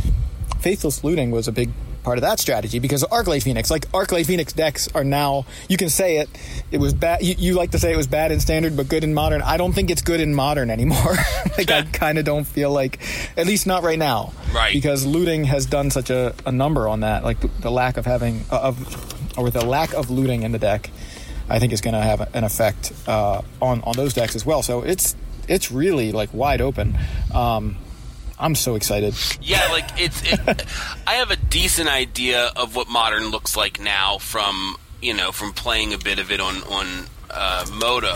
Faithless Looting was a big part of that strategy because Arclight Phoenix, like Arclight Phoenix decks are now, you can say it, it was bad. You, you like to say it was bad in standard, but good in modern. I don't think it's good in modern anymore. like, I kind of don't feel like, at least not right now. Right. Because looting has done such a, a number on that. Like, the, the lack of having, uh, of, or the lack of looting in the deck, I think is going to have an effect uh, on, on those decks as well. So it's, it's really like wide open. Um, I'm so excited. Yeah, like it's. It, I have a decent idea of what modern looks like now from you know, from playing a bit of it on on uh, MODO.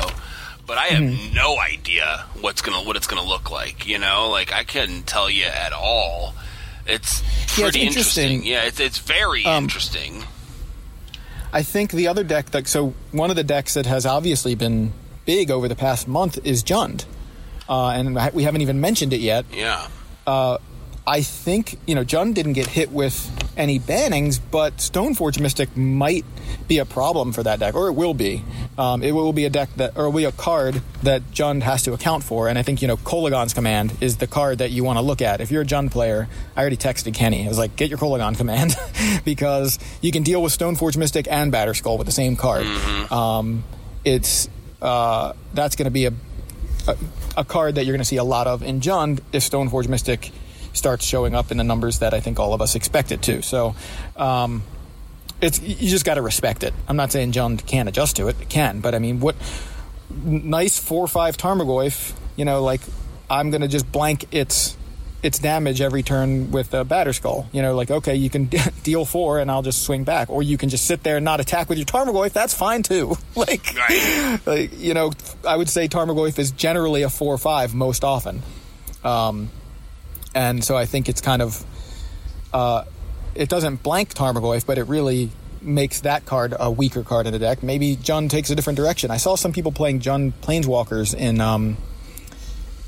But I have Mm-hmm. no idea what's gonna what it's gonna look like. You know, like I couldn't tell you at all. It's Yeah, it's pretty interesting. interesting. Yeah, it's it's very Um, interesting. I think the other deck, that so, one of the decks that has obviously been big over the past month is Jund, uh, and we haven't even mentioned it yet. Yeah. I think you know Jund didn't get hit with any bannings, but Stoneforge Mystic might be a problem for that deck, or it will be. Um, it will be a deck that, or will be a card that Jund has to account for. And I think you know Kolaghan's Command is the card that you want to look at. If you're a Jund player, I already texted Kenny. I was like, get your Kolaghan Command because you can deal with Stoneforge Mystic and Batterskull with the same card. Um, it's uh, that's going to be a a, a card that you're going to see a lot of in Jund if Stoneforge Mystic starts showing up in the numbers that I think all of us expect it to. So, um, it's you just got to respect it. I'm not saying Jund can't adjust to it; it can. But I mean, what nice four five Tarmogoyf? You know, like I'm going to just blank its its damage every turn with a Batterskull. You know, like okay, you can deal four, and I'll just swing back, or you can just sit there and not attack with your Tarmogoyf. That's fine too. like, Right. like you know, I would say Tarmogoyf is generally a four or five most often, um, and so I think it's kind of uh, it doesn't blank Tarmogoyf, but it really makes that card a weaker card in the deck. Maybe Jund takes a different direction. I saw some people playing Jund Planeswalkers in um,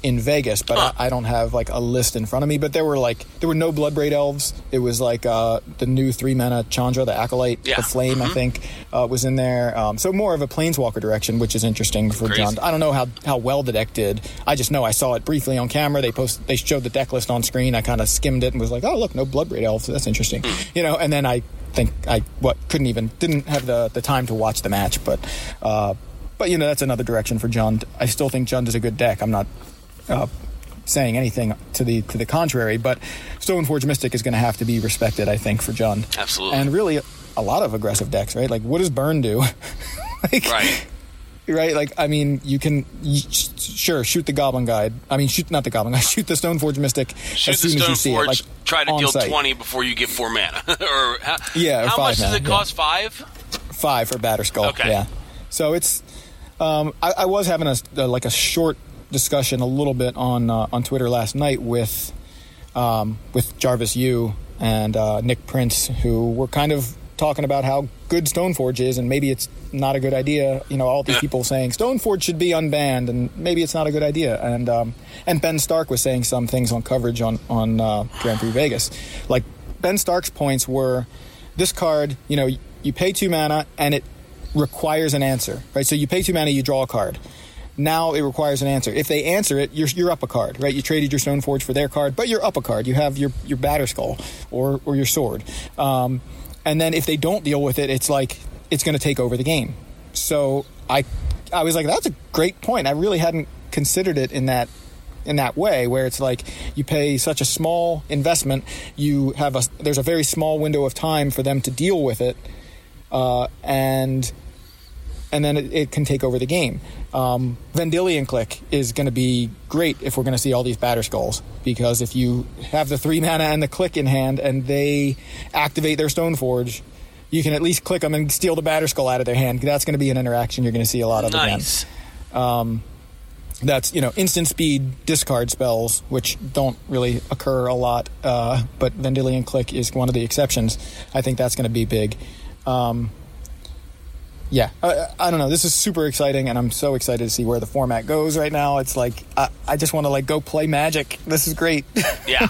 in Vegas, but Huh. I, I don't have like a list in front of me. But there were like there were no Bloodbraid elves. It was like uh, the new three mana Chandra, the Acolyte, Yeah. the Flame, I think, uh, was in there. Um, so more of a Planeswalker direction, which is interesting for Crazy. Jund. I don't know how, how well the deck did. I just know I saw it briefly on camera. They post they showed the deck list on screen. I kind of skimmed it and was like, oh look, no Bloodbraid elves. That's interesting, you know. And then I think I what couldn't even didn't have the the time to watch the match, but. Uh, but you know that's another direction for Jund. I still think Jund is a good deck. I'm not uh, saying anything to the to the contrary, but Stoneforge Mystic is going to have to be respected, I think, for Jund. Absolutely. And really, a lot of aggressive decks, right? Like, what does Burn do? like, Right. Right. Like, I mean, you can you, sure shoot the Goblin Guide. I mean, shoot not the Goblin Guide. Shoot the Stoneforge Mystic Shoot as the soon as you see Forge. it. Like, try to deal site. twenty before you get four mana. or how, Yeah, or how much does mana, it yeah. cost? Five. five for Batterskull. Okay. Yeah. So it's. Um, I, I was having a uh, like a short discussion a little bit on uh, on Twitter last night with um, with Jarvis Yu and uh, Nick Prince, who were kind of talking about how good Stoneforge is, and maybe it's not a good idea. You know, all these Yeah. people saying Stoneforge should be unbanned, and maybe it's not a good idea. And um, and Ben Stark was saying some things on coverage on on uh, Grand Prix Vegas, like Ben Stark's points were this card. You know, you pay two mana, and it requires an answer, right? So you pay two mana, you draw a card. Now it requires an answer. If they answer it, you're, you're up a card, right? You traded your Stoneforge for their card, but you're up a card. You have your your Batterskull or or your sword. Um, and then if they don't deal with it, it's like it's going to take over the game. So I I was like, that's a great point. I really hadn't considered it in that in that way where it's like you pay such a small investment you have a there's a very small window of time for them to deal with it uh, and and then it, it can take over the game. Um, Vendilion Clique is going to be great if we're going to see all these Batterskulls because if you have the three mana and the Clique in hand and they activate their Stoneforge, you can at least click them and steal the Batterskull out of their hand. That's going to be an interaction you're going to see a lot of again Nice. that's you know instant speed discard spells which don't really occur a lot uh, but vendilion clique is one of the exceptions i think that's going to be big um, yeah I, I don't know this is super exciting and i'm so excited to see where the format goes right now it's like i, I just want to like go play magic this is great Yeah.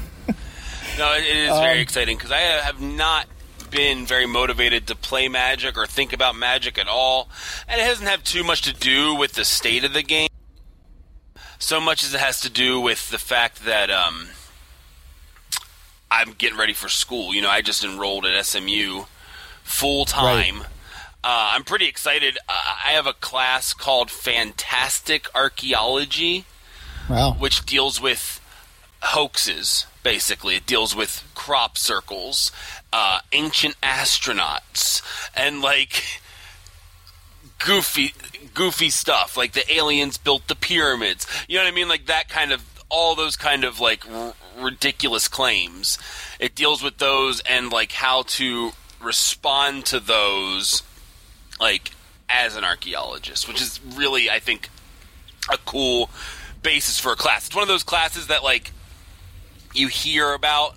No, it, is very Um, exciting because I have not been very motivated to play Magic or think about Magic at all, and it doesn't have too much to do with the state of the game, so much as it has to do with the fact that um, I'm getting ready for school. You know, I just enrolled at SMU full time. Uh, I'm pretty excited. Uh, I have a class called Fantastic Archaeology wow which deals with hoaxes. Basically, it deals with crop circles, uh, ancient astronauts, and like goofy, goofy stuff. Like the aliens built the pyramids. You know what I mean? Like that kind of all those kind of like r- ridiculous claims. It deals with those and like how to respond to those like as an archaeologist, which is really, I think, a cool basis for a class. It's one of those classes that like you hear about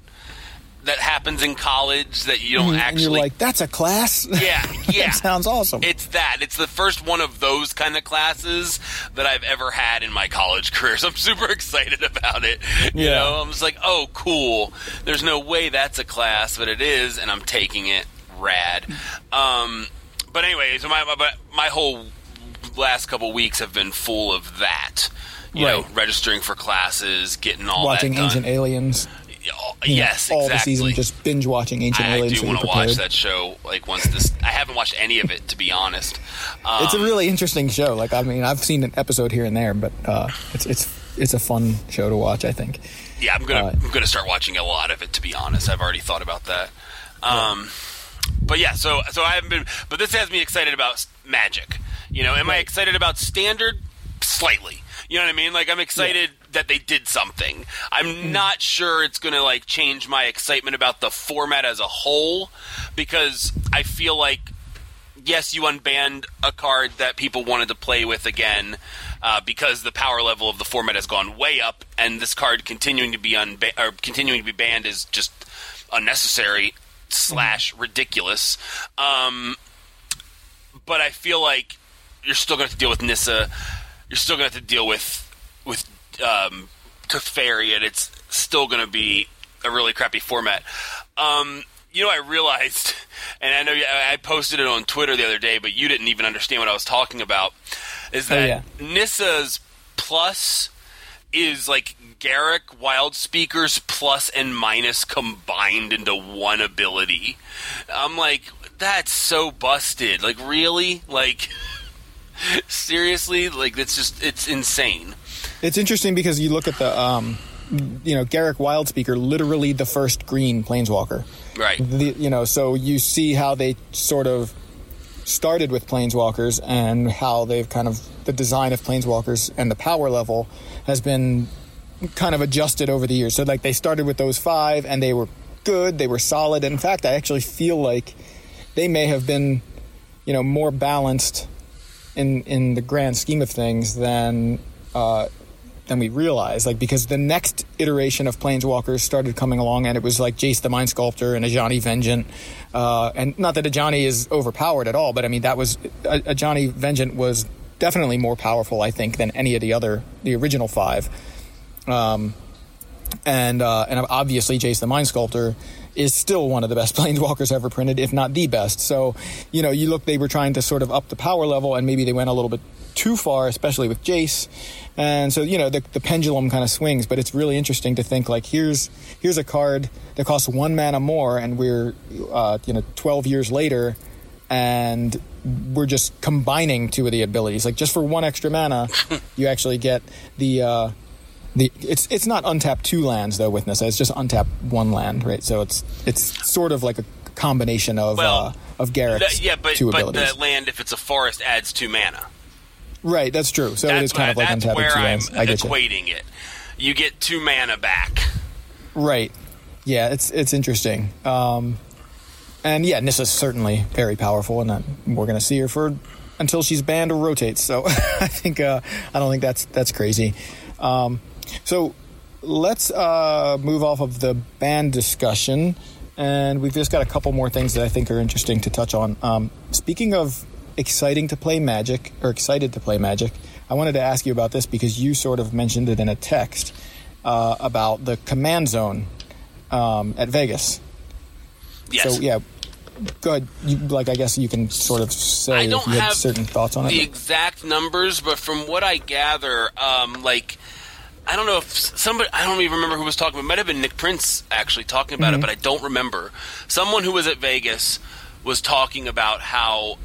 that happens in college that you don't and actually you're like, that's a class. yeah, yeah. sounds awesome. It's that. It's the first one of those kind of classes that I've ever had in my college career. So I'm super excited about it. You know, I'm just like, oh, cool. There's no way that's a class, but it is, and I'm taking it. Rad. Um, but anyway, so my, my my whole last couple weeks have been full of that. You know, Right. registering for classes, getting all watching. Ancient Aliens. You know, yes, all exactly. the season just binge watching Ancient I Aliens. do so want to watch that show. Like once this, I haven't watched any of it to be honest. Um, It's a really interesting show. Like I mean, I've seen an episode here and there, but uh, it's it's it's a fun show to watch. I think. yeah, I'm gonna uh, I'm gonna start watching a lot of it. To be honest, I've already thought about that. Um, but yeah, so so I haven't been. But this has me excited about Magic. You know, am I excited about Standard? Slightly. You know what I mean? Like I'm excited that they did something. I'm Mm. not sure it's going to like change my excitement about the format as a whole because I feel like yes, you unbanned a card that people wanted to play with again uh, because the power level of the format has gone way up, and this card continuing to be unba- or continuing to be banned is just unnecessary slash ridiculous. Um, but I feel like you're still going to have to deal with Nissa. You're still going to have to deal with with um, Teferi, and it's still going to be a really crappy format. Um, you know, I realized, and I know I posted it on Twitter the other day, but you didn't even understand what I was talking about. Is Oh, that yeah. Nissa's plus is like Garruk Wildspeaker's plus and minus combined into one ability. I'm like, that's so busted. Like, really? Like, seriously? Like, it's just, it's insane. It's interesting because you look at the, um, you know, Garruk Wildspeaker, literally the first green planeswalker. Right. The, you know, so you see how they sort of started with planeswalkers and how they've kind of the design of planeswalkers and the power level has been kind of adjusted over the years. So like they started with those five and they were good, they were solid. In fact, I actually feel like they may have been, you know, more balanced in in the grand scheme of things than uh, than we realized. Like because the next iteration of Planeswalkers started coming along, and it was like Jace the Mind Sculptor and Ajani Vengeant, uh, and not that Ajani is overpowered at all, but I mean that was Ajani Vengeant was definitely more powerful, I think, than any of the other the original five. Um, and uh, and obviously Jace the Mind Sculptor is still one of the best planeswalkers ever printed, if not the best. So, you know, you look, they were trying to sort of up the power level, and maybe they went a little bit too far, especially with Jace. And so, you know, the, the pendulum kind of swings. But it's really interesting to think like, here's here's a card that costs one mana more, and we're uh, you know 12 years later, and we're just combining two of the abilities. Like just for one extra mana, you actually get the. Uh, the it's it's not untap two lands though with Nissa. It's just untap one land, right? So it's it's sort of like a combination of Well, uh, of Garruk's The- yeah, but, two but abilities. the land, if it's a forest, adds two mana. right, that's true. So it That's, is kind of like that's untap two I'm lands. I get you. equating it. You get two mana back. Right. Yeah, it's it's interesting. Um, and yeah, Nissa's certainly very powerful, and we're going to see her for until she's banned or rotates. So I think uh, I don't think that's that's crazy. Um, so let's uh, move off of the band discussion, and we've just got a couple more things that I think are interesting to touch on. Um, speaking of exciting to play Magic or excited to play Magic, I wanted to ask you about this because you sort of mentioned it in a text uh, about the command zone um, at Vegas. Yes. So yeah, go ahead. You, like I guess you can sort of say I don't you had have certain thoughts on the it. The exact numbers, but from what I gather, um, like I don't know if somebody I don't even remember who was talking. It might have been Nick Prince actually talking about Mm-hmm. it, but I don't remember. Someone who was at Vegas was talking about how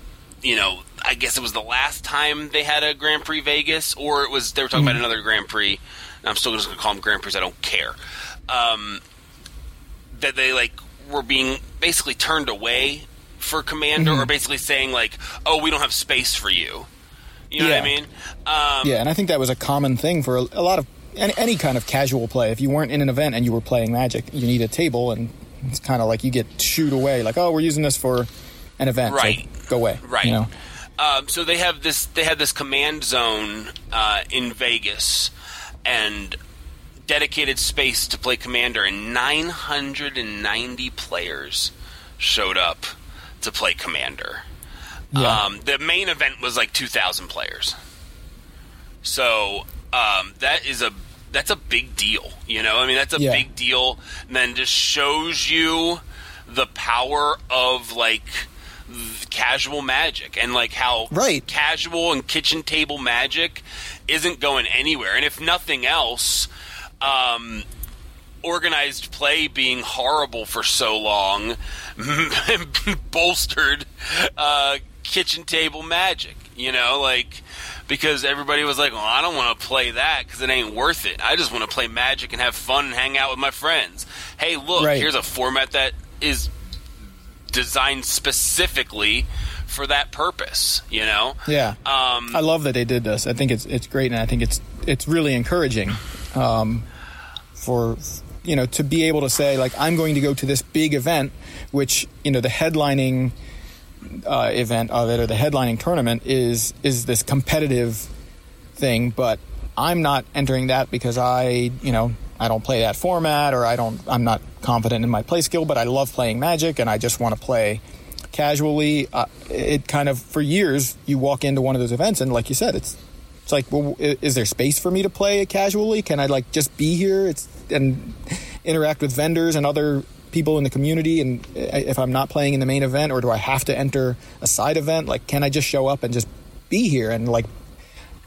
you know I guess it was the last time they had a Grand Prix Vegas, or it was they were talking Mm-hmm. about another Grand Prix. I'm still just going to call them Grand Prix. I don't care. Um, that they like were being basically turned away for Commander, Mm-hmm. or basically saying like, "Oh, we don't have space for you." You know what I mean? Um, yeah, and I think that was a common thing for a, a lot of any, any kind of casual play. If you weren't in an event and you were playing Magic, you need a table, and it's kind of like you get shooed away. Like, oh, we're using this for an event. so Right. go away. Right. You know. Um, so they have this. They had this command zone uh, in Vegas, and dedicated space to play commander, and 990 players showed up to play commander. Yeah. Um, the main event was like 2,000 players. So um, that is a that's a big deal. You know, I mean, that's a Yeah. big deal. And then just shows you the power of like casual magic and like how Right. casual and kitchen table magic isn't going anywhere. And if nothing else, um, organized play being horrible for so long bolstered uh, kitchen table magic. You know, like because everybody was like, "Well, I don't want to play that because it ain't worth it. I just want to play Magic and have fun and hang out with my friends." Hey, look, Right. here's a format that is designed specifically for that purpose. You know, Yeah. um, I love that they did this. I think it's it's great, and I think it's it's really encouraging um, for you know to be able to say like I'm going to go to this big event, which you know the headlining uh, event of it or the headlining tournament is is this competitive thing, but I'm not entering that because I you know I don't play that format or I don't I'm not confident in my play skill, but I love playing Magic and I just want to play casually. Uh, it kind of for years you walk into one of those events and like you said it's it's like well is there space for me to play casually? Can I like just be here? It's and interact with vendors and other people in the community and if I'm not playing in the main event or do I have to enter a side event? Like can I just show up and just be here and like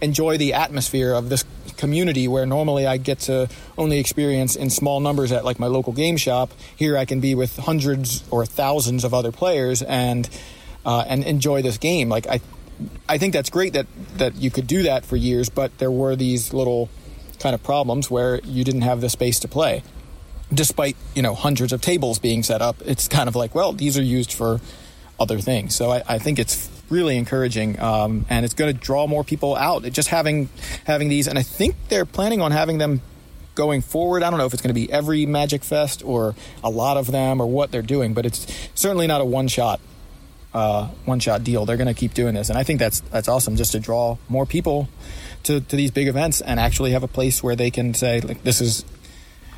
enjoy the atmosphere of this community where normally I get to only experience in small numbers at like my local game shop. Here I can be with hundreds or thousands of other players and uh, and enjoy this game. Like I, I think that's great that that you could do that for years, but there were these little kind of problems where you didn't have the space to play. Despite you know hundreds of tables being set up, it's kind of like well these are used for other things. So I, I think it's really encouraging, um, and it's going to draw more people out. Just having having these, and I think they're planning on having them going forward. I don't know if it's going to be every Magic Fest or a lot of them or what they're doing, but it's certainly not a one shot uh, one shot deal. They're going to keep doing this, and I think that's that's awesome. Just to draw more people to, to these big events and actually have a place where they can say like this is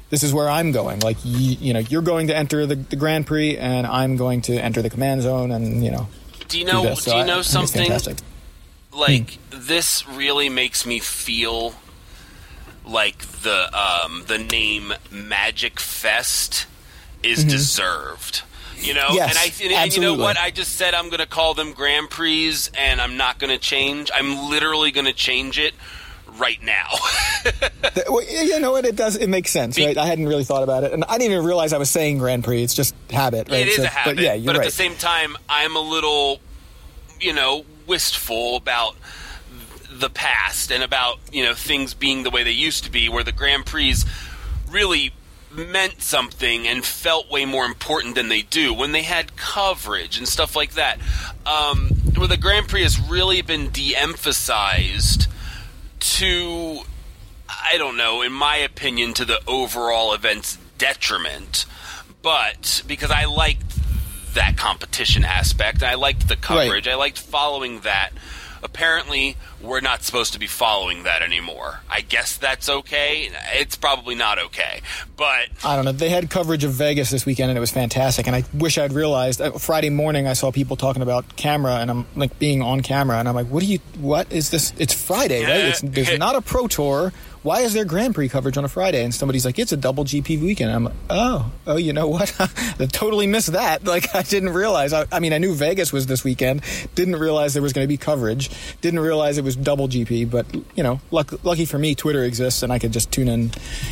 this is where I'm going. Like you, you know, you're going to enter the, the Grand Prix, and I'm going to enter the command zone, and you know, do you know? do. So do you know I something? like this really makes me feel like the um, the name Magic Fest is deserved. You know, Mm-hmm. Yes, and I and, and you know what? I just said I'm going to call them Grand Prix, and I'm not going to change. I'm literally going to change it right now. Well, you know what? It does. It makes sense, Be- right? I hadn't really thought about it, and I didn't even realize I was saying Grand Prix. It's just habit, right? It is So- a habit, But yeah, you're at right. the same time, I'm a little, you know, wistful about the past and about you know things being the way they used to be, where the Grand Prix really meant something and felt way more important than they do when they had coverage and stuff like that. Um, where the Grand Prix has really been de-emphasized to I don't know, in my opinion, to the overall event's detriment. But because I liked that competition aspect, I liked the coverage, I liked following that. Apparently, we're not supposed to be following that anymore. I guess that's okay. It's probably not okay. But I don't know. They had coverage of Vegas this weekend, and it was fantastic. And I wish I'd realized. Uh, Friday morning, I saw people talking about camera, and I'm like being on camera, and I'm like, "What do you? What is this? It's Friday, right? It's, there's not a pro tour. Why is there Grand Prix coverage on a Friday?" And somebody's like, "It's a double GP weekend." I'm like, "Oh, oh, you know what? I totally missed that. Like, I didn't realize. I, I mean, I knew Vegas was this weekend. Didn't realize there was going to be coverage. Didn't realize it was double GP. But you know, luck, lucky for me, Twitter exists, and I could just tune in.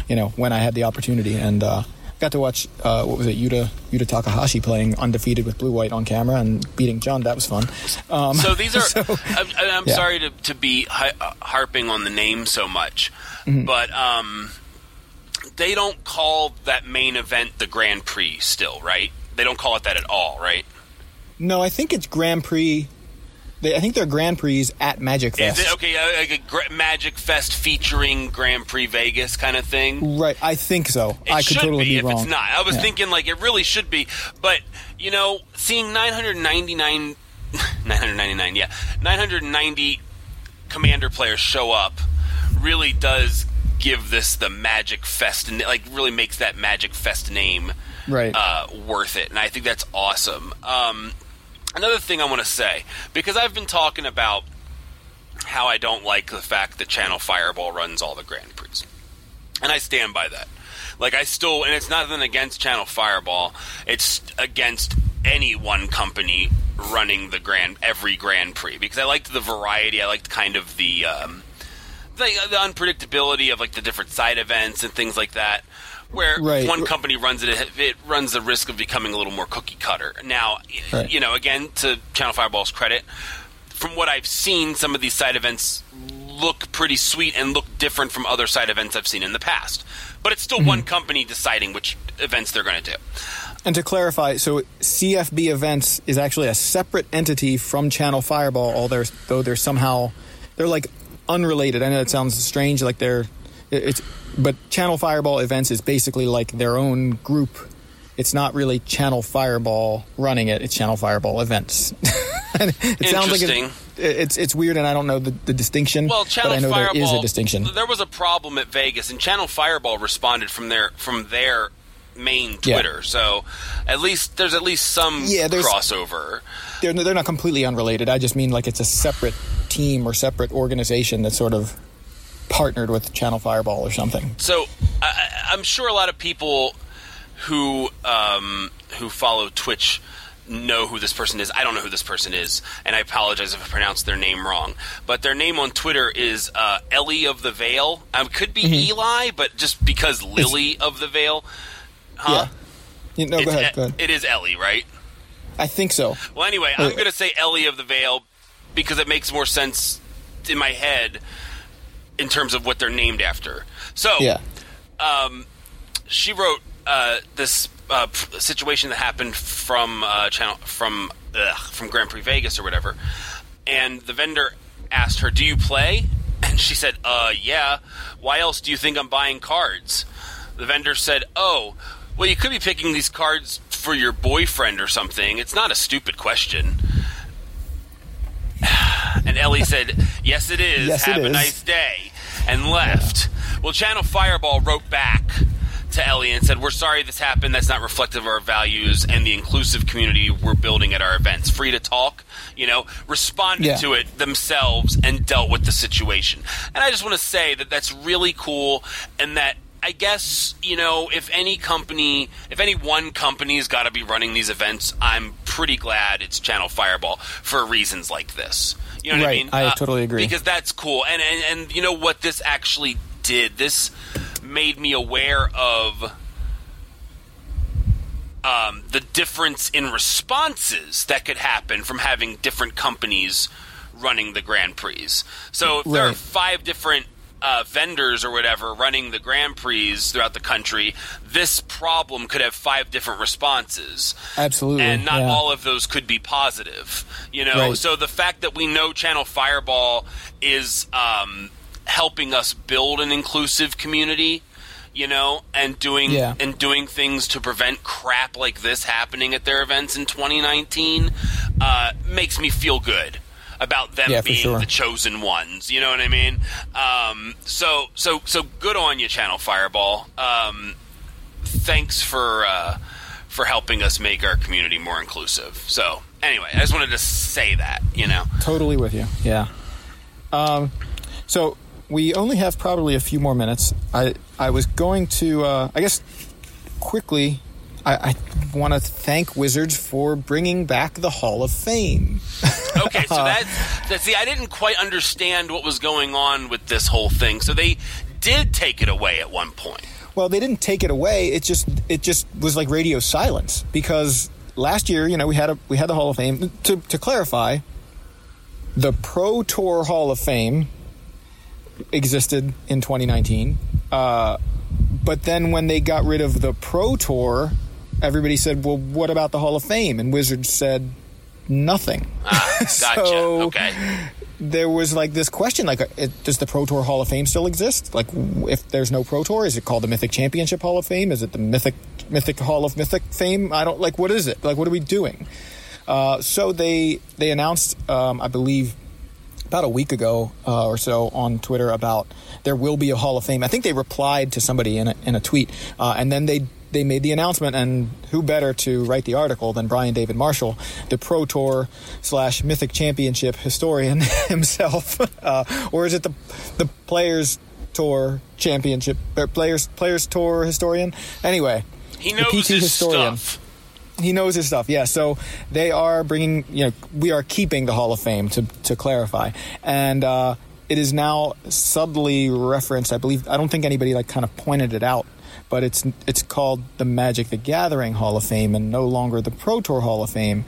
You know, when I had the opportunity and. uh Got to watch uh, what was it, Yuta Yuta Takahashi playing undefeated with blue white on camera and beating John. That was fun. Um, so these are. so- I'm, I'm yeah. sorry to, to be hi- uh, harping on the name so much, Mm-hmm. but um, they don't call that main event the Grand Prix still, right? They don't call it that at all, right? no, I think it's Grand Prix. They, I think they're Grand Prix at Magic Fest. It okay? uh, Like a Gra- Magic Fest featuring Grand Prix Vegas kind of thing. Right, I think so. It I could should totally be, be if wrong. it's not. I was Yeah. thinking like it really should be, but you know, seeing 999, 999, yeah, 990 commander players show up really does give this the Magic Fest, and like really makes that Magic Fest name Right. uh, worth it, and I think that's awesome. Um, another thing I want to say because I've been talking about how I don't like the fact that Channel Fireball runs all the Grand Prix, and I stand by that. Like I still, and it's nothing against Channel Fireball. It's against any one company running the grand every Grand Prix because I liked the variety. I liked kind of the um, the, the unpredictability of like the different side events and things like that. Where Right. one company runs it, it- runs the risk of becoming a little more cookie cutter. Now, Right. you know, again, to Channel Fireball's credit, from what I've seen, some of these side events look pretty sweet and look different from other side events I've seen in the past. But it's still Mm-hmm. one company deciding which events they're going to do. And to clarify, so CFB Events is actually a separate entity from Channel Fireball, although though they're somehow they're like unrelated. I know it sounds strange, like they're it's but Channel Fireball Events is basically like their own group. It's not really Channel Fireball running it; it's Channel Fireball Events. It sounds like it, it's it's weird, and I don't know the, the distinction. Well, Channel but I know Fireball there is a distinction. There was a problem at Vegas, and Channel Fireball responded from their from their main Yeah. Twitter. So at least there's at least some Yeah, crossover. they're they're not completely unrelated. I just mean like it's a separate team or separate organization that sort of partnered with Channel Fireball or something. So I, I'm sure a lot of people who um, who follow Twitch know who this person is. I don't know who this person is, and I apologize if I pronounced their name wrong. But their name on Twitter is uh, Ellie of the Veil. Um, could be Mm-hmm. Eli, but just because Lily of the Veil. Huh? Yeah. You- no, go It's ahead. Go ahead. It is Ellie, right? I think so. Well, anyway, I'm Uh, going to say Ellie of the Veil because it makes more sense in my head in terms of what they're named after. So, Yeah. she wrote uh, this uh, situation that happened from uh, channel from ugh, from Grand Prix Vegas or whatever, and the vendor asked her, "Do you play?" And she said, "Uh, yeah. Why else do you think I'm buying cards?" The vendor said, "Oh, well, you could be picking these cards for your boyfriend or something. It's not a stupid question." And Ellie said, "Yes, it is. Yes, it Have a is." nice day," and left. Well, Channel Fireball wrote back to Ellie and said, "We're sorry this happened. That's not reflective of our values and the inclusive community we're building at our events. Free to talk, you know, responded Yeah. to it themselves and dealt with the situation." And I just want to say that that's really cool, and that. I guess you know if any company, if any one company's got to be running these events, I'm pretty glad it's Channel Fireball for reasons like this. You know what I Right. mean? Uh, I totally agree. Because that's cool. And, and and you know what this actually did? This made me aware of um, the difference in responses that could happen from having different companies running the Grand Prix. So if there are five different uh, vendors or whatever running the Grand Prix throughout the country, this problem could have five different responses Absolutely. and not yeah. all of those could be positive. You know, Right. so the fact that we know Channel Fireball is um, helping us build an inclusive community, you know, and doing Yeah. and doing things to prevent crap like this happening at their events in 2019 uh, makes me feel good about them Yeah, being sure. the chosen ones. You know what I mean? Um, so so so good on you, Channel Fireball. Um, thanks for uh, for helping us make our community more inclusive. So anyway, I just wanted to say that. You know, Totally with you. Yeah. Um, so we only have probably a few more minutes. I I was going to uh, I guess quickly. I, I want to thank Wizards for bringing back the Hall of Fame. okay. So that's that. See, I didn't quite understand what was going on with this whole thing. So they did take it away at one point. Well, they didn't take it away. It just it just was like radio silence because last year, you know, we had a we had the Hall of Fame. To to clarify, the Pro Tour Hall of Fame existed in 2019. Uh, but then when they got rid of the Pro Tour, everybody said, "Well, what about the Hall of Fame?" And Wizards said, nothing. Ah, gotcha. So- okay. there was like this question like it, does the pro tour hall of fame still exist like if there's no pro tour is it called the mythic championship hall of fame is it the mythic mythic hall of mythic fame i don't like what is it like what are we doing uh, so they they announced um, i believe about a week ago uh, or so on Twitter about there will be a Hall of Fame. I think they replied to somebody in a, in a tweet, uh, and then they they made the announcement. And who better to write the article than Brian David Marshall, the Pro Tour slash Mythic Championship historian himself, uh, or is it the the Players Tour Championship or Players Players Tour historian? Anyway, He the knows PT his historian stuff. he knows his stuff. Yeah. So they are bringing. You know, we are keeping the Hall of Fame to to clarify, and uh, it is now subtly referenced. I believe. I don't think anybody like kind of pointed it out, but it's it's called the Magic the Gathering Hall of Fame, and no longer the Pro Tour Hall of Fame.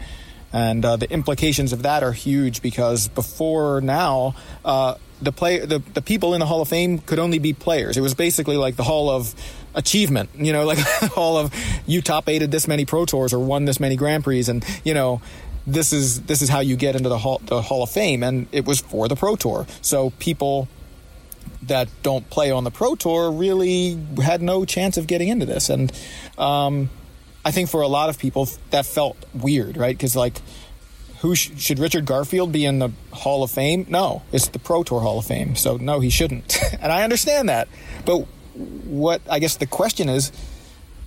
And uh, the implications of that are huge because before now, uh, the play the, the people in the Hall of Fame could only be players. It was basically like the Hall of Achievement, you know, like Hall of you top eighted this many Pro Tours or won this many Grand Prix, and you know, this is this is how you get into the Hall the Hall of Fame, and it was for the Pro Tour. So people that don't play on the Pro Tour really had no chance of getting into this, and um, I think for a lot of people that felt weird, right? Because like, who sh- should Richard Garfield be in the Hall of Fame? No, it's the Pro Tour Hall of Fame, so no, he shouldn't. and I understand that, but what I guess the question is.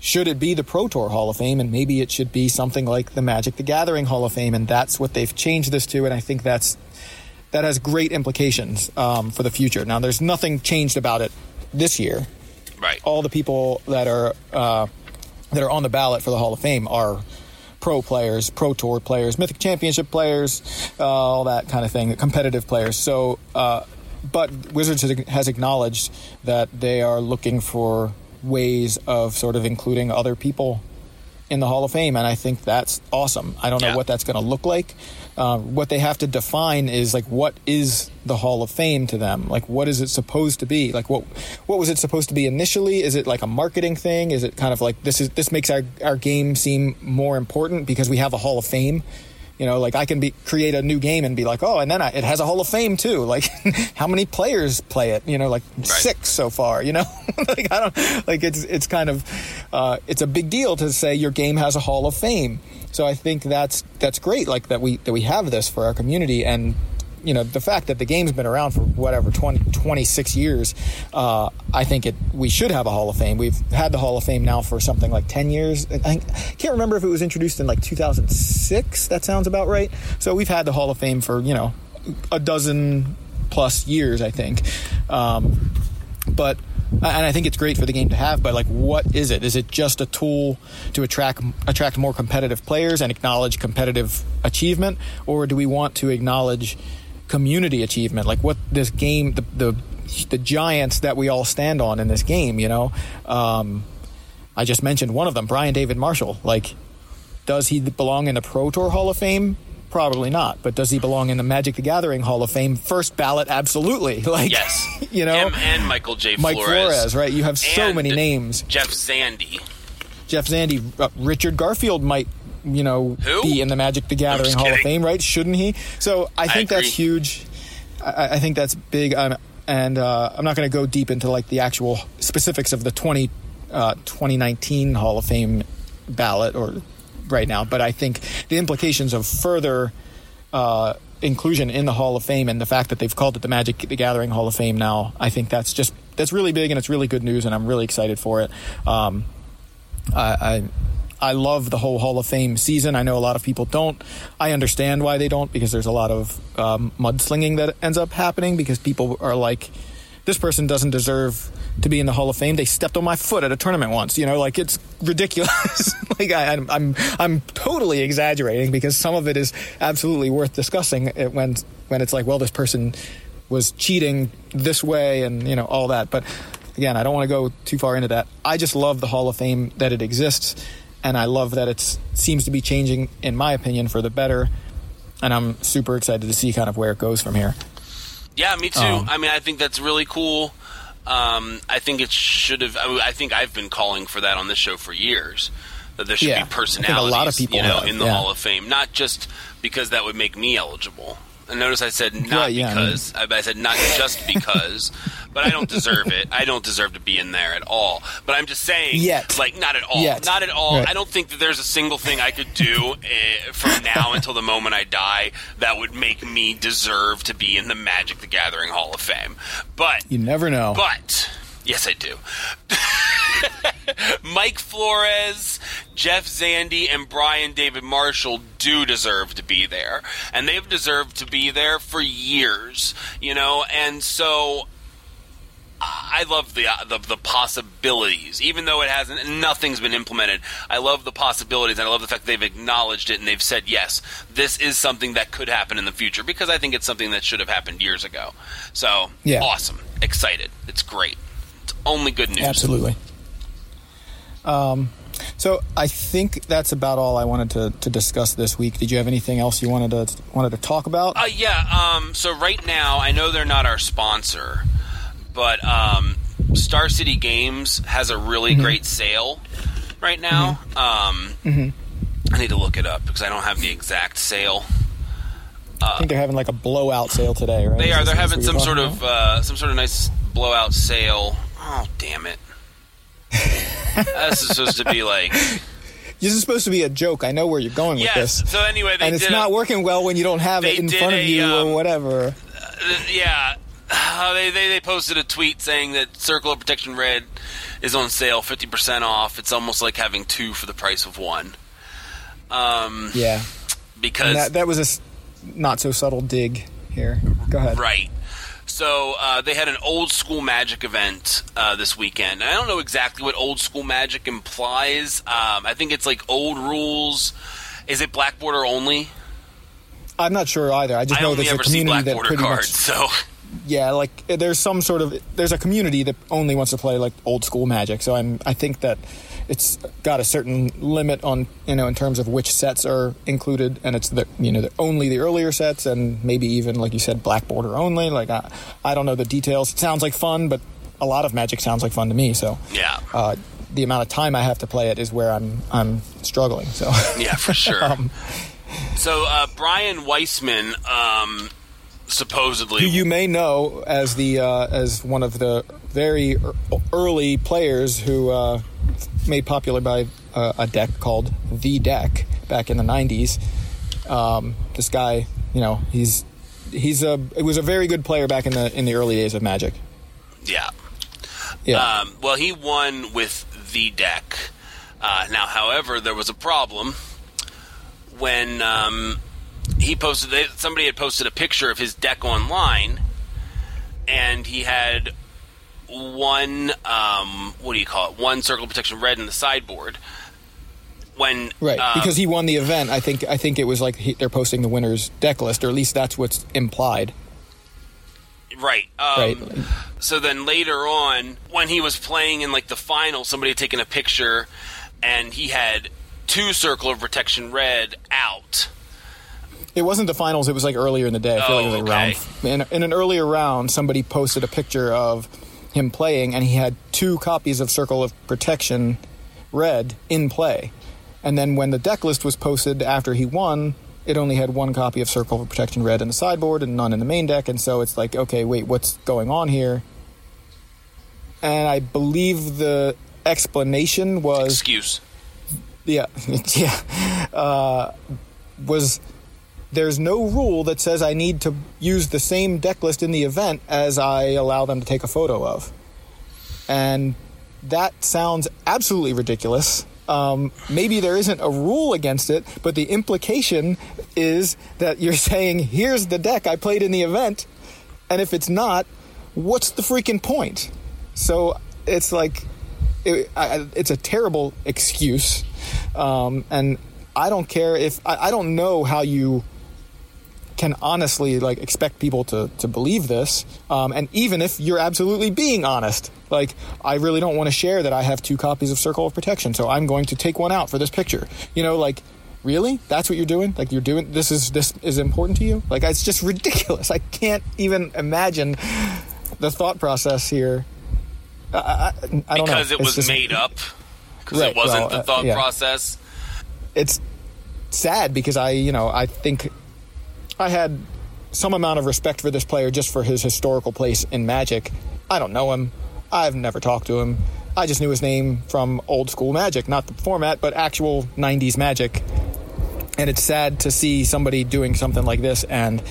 Should it be the Pro Tour Hall of Fame, and maybe it should be something like the Magic the Gathering Hall of Fame, and that's what they've changed this to, and I think that's that has great implications um, for the future. Now, there's nothing changed about it this year. Right. All the people that are uh, that are on the ballot for the Hall of Fame are pro players, pro tour players, Mythic Championship players, uh, all that kind of thing, competitive players. So, uh, but Wizards has- acknowledged that they are looking for ways of sort of including other people in the Hall of Fame, and I think that's awesome. I don't know Yeah. what that's going to look like. Uh, what they have to define is like what is the Hall of Fame to them? Like what is it supposed to be? Like what what was it supposed to be initially? Is it like a marketing thing? Is it kind of like this is this makes our our game seem more important because we have a Hall of Fame? You know, like I can be create a new game and be like, oh, and then I, it has a Hall of Fame too. Like, how many players play it? You know, like six so far. You know, like I don't like it's it's kind of uh, it's a big deal to say your game has a Hall of Fame. So I think that's that's great. Like that we that we have this for our community and. You know the fact that the game's been around for whatever 20, 26 years, uh, I think it we should have a Hall of Fame. We've had the Hall of Fame now for something like ten years. I, think- I can't remember if it was introduced in like 2006. That sounds about right. So we've had the Hall of Fame for you know a dozen plus years, I think. Um, but and I think it's great for the game to have. But like, what is it? Is it just a tool to attract attract more competitive players and acknowledge competitive achievement, or do we want to acknowledge community achievement? Like what this game, the the, the giants that we all stand on in this game. You know, um, I just mentioned one of them, Brian David Marshall. Like, does he belong in the Pro Tour Hall of Fame? Probably not. But does he belong in the Magic the Gathering Hall of Fame? First ballot, absolutely. Like, Yes. you know, Him and Michael J. Mike Flores. Flores, right? You have so many names. Jeff Zandi. Jeff Zandi, uh, Richard Garfield might, you know, Who? be in the Magic the Gathering Hall of. Fame, right? Shouldn't he? So I think that's huge. I, I think that's big. Um, and uh, I'm not going to go deep into like the actual specifics of the 20, uh, 2019 Hall of Fame ballot or right now, but I think the implications of further uh, inclusion in the Hall of Fame and the fact that they've called it the Magic the Gathering Hall of Fame now, I think that's just that's really big and it's really good news, and I'm really excited for it. Um, I, I I love the whole Hall of Fame season. I know a lot of people don't. I understand why they don't because there's a lot of um, mudslinging that ends up happening because people are like, this person doesn't deserve to be in the Hall of Fame. They stepped on my foot at a tournament once. You know, like it's ridiculous. like I, I'm, I'm I'm totally exaggerating because some of it is absolutely worth discussing it when when it's like, well, this person was cheating this way and you know all that. But again, I don't want to go too far into that. I just love the Hall of Fame that it exists, and I love that it seems to be changing, in my opinion, for the better. And I'm super excited to see kind of where it goes from here. Yeah, me too. Um, I mean, I think that's really cool. Um, I think it should have. I, I think I've been calling for that on this show for years. that there should Yeah, be think a lot of people you know, have, in the yeah. Hall of Fame, not just because that would make me eligible. And notice I said not Right, yeah, I mean- because. I, I said not just because, but I don't deserve it. I don't deserve to be in there at all. But I'm just saying, Yet. like not at all, Yet. not at all. Right. I don't think that there's a single thing I could do eh, from now until the moment I die that would make me deserve to be in the Magic the Gathering Hall of Fame. But You never know. but yes, I do. Mike Flores, Jeff Zandi, and Brian David Marshall do deserve to be there, and they've deserved to be there for years. You know, and so. I love the, uh, the the possibilities, even though it hasn't, nothing's been implemented. I love the possibilities, and I love the fact they've acknowledged it and they've said yes, this is something that could happen in the future because I think it's something that should have happened years ago. So Yeah. awesome, excited, it's great. It's only good news. Absolutely. Um, so I think that's about all I wanted to, to discuss this week. Did you have anything else you wanted to wanted to talk about? Uh, yeah. Um, so right now, I know they're not our sponsor, but um, Star City Games has a really Mm-hmm. great sale right now. Um, I need to look it up because I don't have the exact sale. I think they're having like a blowout sale today, right? They Is are. They're having some sort talking of uh, some sort of nice blowout sale. Oh damn it! this is supposed to be like This is supposed to be a joke. I know where you're going with this. So anyway, they and it's not a, working well when you don't have it in front of a, you um, or whatever. yeah. Uh, they, they they posted a tweet saying that Circle of Protection Red is on sale, fifty percent off. It's almost like having two for the price of one. Um, Yeah. because that, that was a not so subtle dig here. Go ahead. Right. So uh, they had an old school magic event uh, this weekend. I don't know exactly what old school magic implies. Um, I think it's like old rules. Is it black border only? I'm not sure either. I just I know there's a community that pretty cards. much So yeah, like there's some sort of there's a community that only wants to play like old school Magic. So I'm I think that it's got a certain limit on you know in terms of which sets are included, and it's the you know the, only the earlier sets, and maybe even like you said black border only. Like I, I don't know the details. It sounds like fun, but a lot of Magic sounds like fun to me. So yeah, uh, the amount of time I have to play it is where I'm I'm struggling. So yeah, for sure. um, so uh, Brian Weissman um, supposedly who you may know as the uh, as one of the very early players who uh, made popular by uh, a deck called the deck back in the 90s um, this guy you know he's he's a it was a very good player back in the in the early days of magic yeah. yeah Um, well, he won with the deck. Uh, now, however, there was a problem when um, he posted. Somebody had posted a picture of his deck online, and he had one. Um, what do you call it? One circle of protection red in the sideboard. When right um, because he won the event i think i think it was like he, they're posting the winners deck list or at least that's what's implied right um, right So then later on, when he was playing in like the final, somebody had taken a picture, and he had two circle of protection red out. It wasn't the finals. It was like earlier in the day. I feel like it was Oh, like round. In, in an earlier round, somebody posted a picture of him playing, and he had two copies of Circle of Protection Red in play. And then when the deck list was posted after he won, it only had one copy of Circle of Protection Red in the sideboard and none in the main deck. And so it's like, okay, wait, what's going on here? And I believe the explanation was Excuse. yeah, yeah, uh, was there's no rule that says I need to use the same deck list in the event as I allow them to take a photo of, and that sounds absolutely ridiculous. Um, maybe there isn't a rule against it, but the implication is that you're saying, "Here's the deck I played in the event," and if it's not, what's the freaking point? So it's like it, I, it's a terrible excuse, um, and I don't care if I, I don't know how you can honestly like expect people to, to believe this um, and even if you're absolutely being honest like i really don't want to share that i have two copies of circle of protection so i'm going to take one out for this picture. You know like really? That's what you're doing? Like you're doing this is this is important to you? Like it's just ridiculous. I can't even imagine the thought process here. I, I, I don't know. Because it It's was just- made up. because Right, it wasn't well, the uh, thought yeah. process. it's sad because I, you know, I think I had some amount of respect for this player just for his historical place in Magic. I don't know him. I've never talked to him. I just knew his name from old school Magic, not the format, but actual 90s Magic. And it's sad to see somebody doing something like this and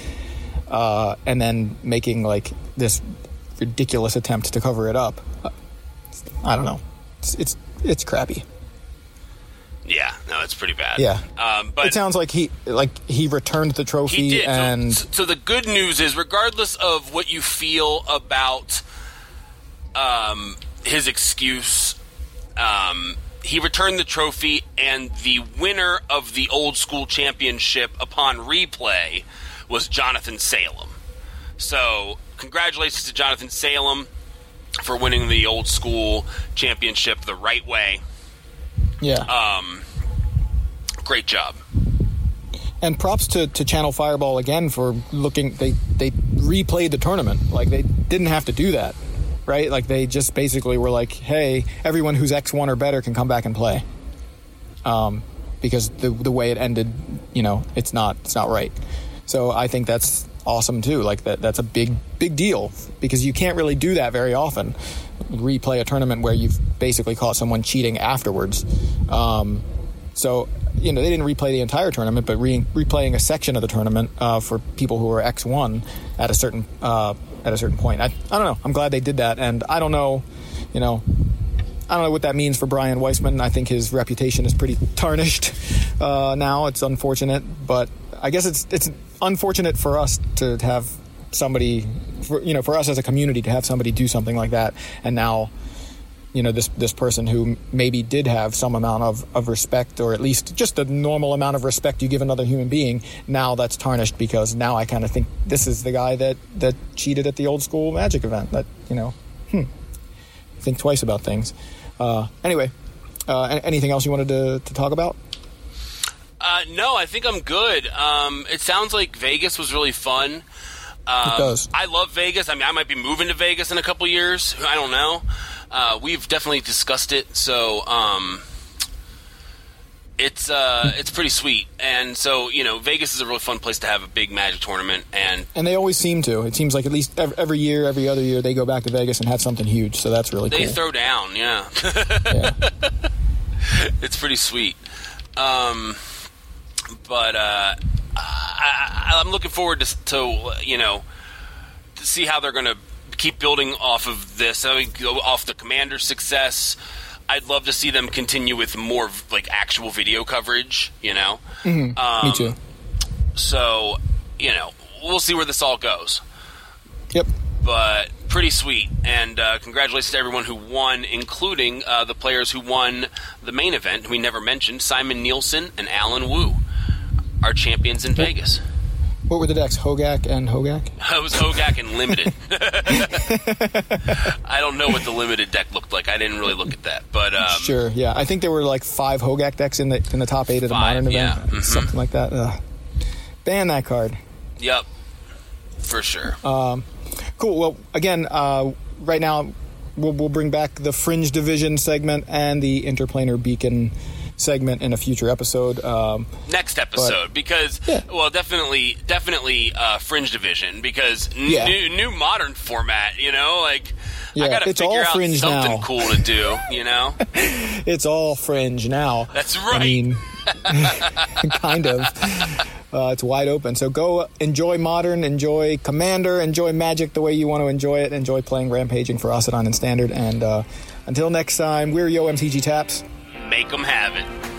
uh, and then making like this ridiculous attempt to cover it up. I don't know. It's it's, it's crappy. It's pretty bad. Yeah. um, but it sounds like he like he returned the trophy He did. And so, so the good news is, regardless of what you feel about um, his excuse, um, he returned the trophy, and the winner of the old school championship upon replay was Jonathan Salem. So, congratulations to Jonathan Salem for winning the old school championship the right way. yeah. Um, great job. and props to, to Channel Fireball again for looking they they replayed the tournament. Like they didn't have to do that. Right? Like they just basically were like, "Hey, everyone who's X1 or better can come back and play." Um because the the way it ended, you know, it's not it's not right. So I think that's awesome too. Like that that's a big big deal because you can't really do that very often. Replay a tournament where you've basically caught someone cheating afterwards. Um, so you know they didn't replay the entire tournament, but re- replaying a section of the tournament uh, for people who were X one at a certain uh, at a certain point. I, I don't know. I'm glad they did that, and I don't know, you know. I don't know what that means for Brian Weissman. I think his reputation is pretty tarnished uh, now. It's unfortunate, but I guess it's it's unfortunate for us to have somebody, for, you know, for us as a community to have somebody do something like that, and now, you know, this this person who maybe did have some amount of, of respect, or at least just a normal amount of respect you give another human being, now that's tarnished because now I kind of think this is the guy that that cheated at the old school Magic event. That you know, hmm, think twice about things. Uh, anyway, uh, anything else you wanted to, to talk about? Uh, no, I think I'm good. Um, it sounds like Vegas was really fun. Um, It does. I love Vegas. I mean, I might be moving to Vegas in a couple years. I don't know. Uh, we've definitely discussed it, so um, it's uh, it's pretty sweet. And so, you know, Vegas is a really fun place to have a big Magic tournament. And And they always seem to. It seems like at least ev- every year, every other year, they go back to Vegas and have something huge. So that's really they cool. throw down, yeah. yeah. it's pretty sweet. Um, but uh, I, I, I'm looking forward to, to you know to see how they're going to keep building off of this. I mean, go off the commander's success. I'd love to see them continue with more like actual video coverage. You know, um, Me too. so you know we'll see where this all goes. Yep. But pretty sweet, and uh, congratulations to everyone who won, including uh, the players who won the main event. We never mentioned Simon Nielsen and Alan Wu, our champions in Vegas. What were the decks? Hogaak and Hogaak? It was Hogaak and limited. I don't know what the limited deck looked like. I didn't really look at that, but um, Sure. Yeah. I think there were like five Hogaak decks in the in the top eight of the Five, modern yeah. event. Mhm. Something like that. Ugh. Ban that card. yep, for sure. Cool. Well, again, uh, right now we'll, we'll bring back the Fringe Division segment and the Interplanar Beacon segment in a future episode. Um, Next episode, because Yeah. well, definitely, definitely uh, Fringe Division, because n- Yeah. new new modern format. You know, like I gotta it's figure out something now. cool to do. You know, it's all Fringe now. That's right. I mean, kind of. Uh, it's wide open. So go enjoy Modern, enjoy Commander, enjoy Magic the way you want to enjoy it. Enjoy playing Rampaging Ferocidon and Standard. And uh, until next time, we're Yo MTG Taps. Make them have it.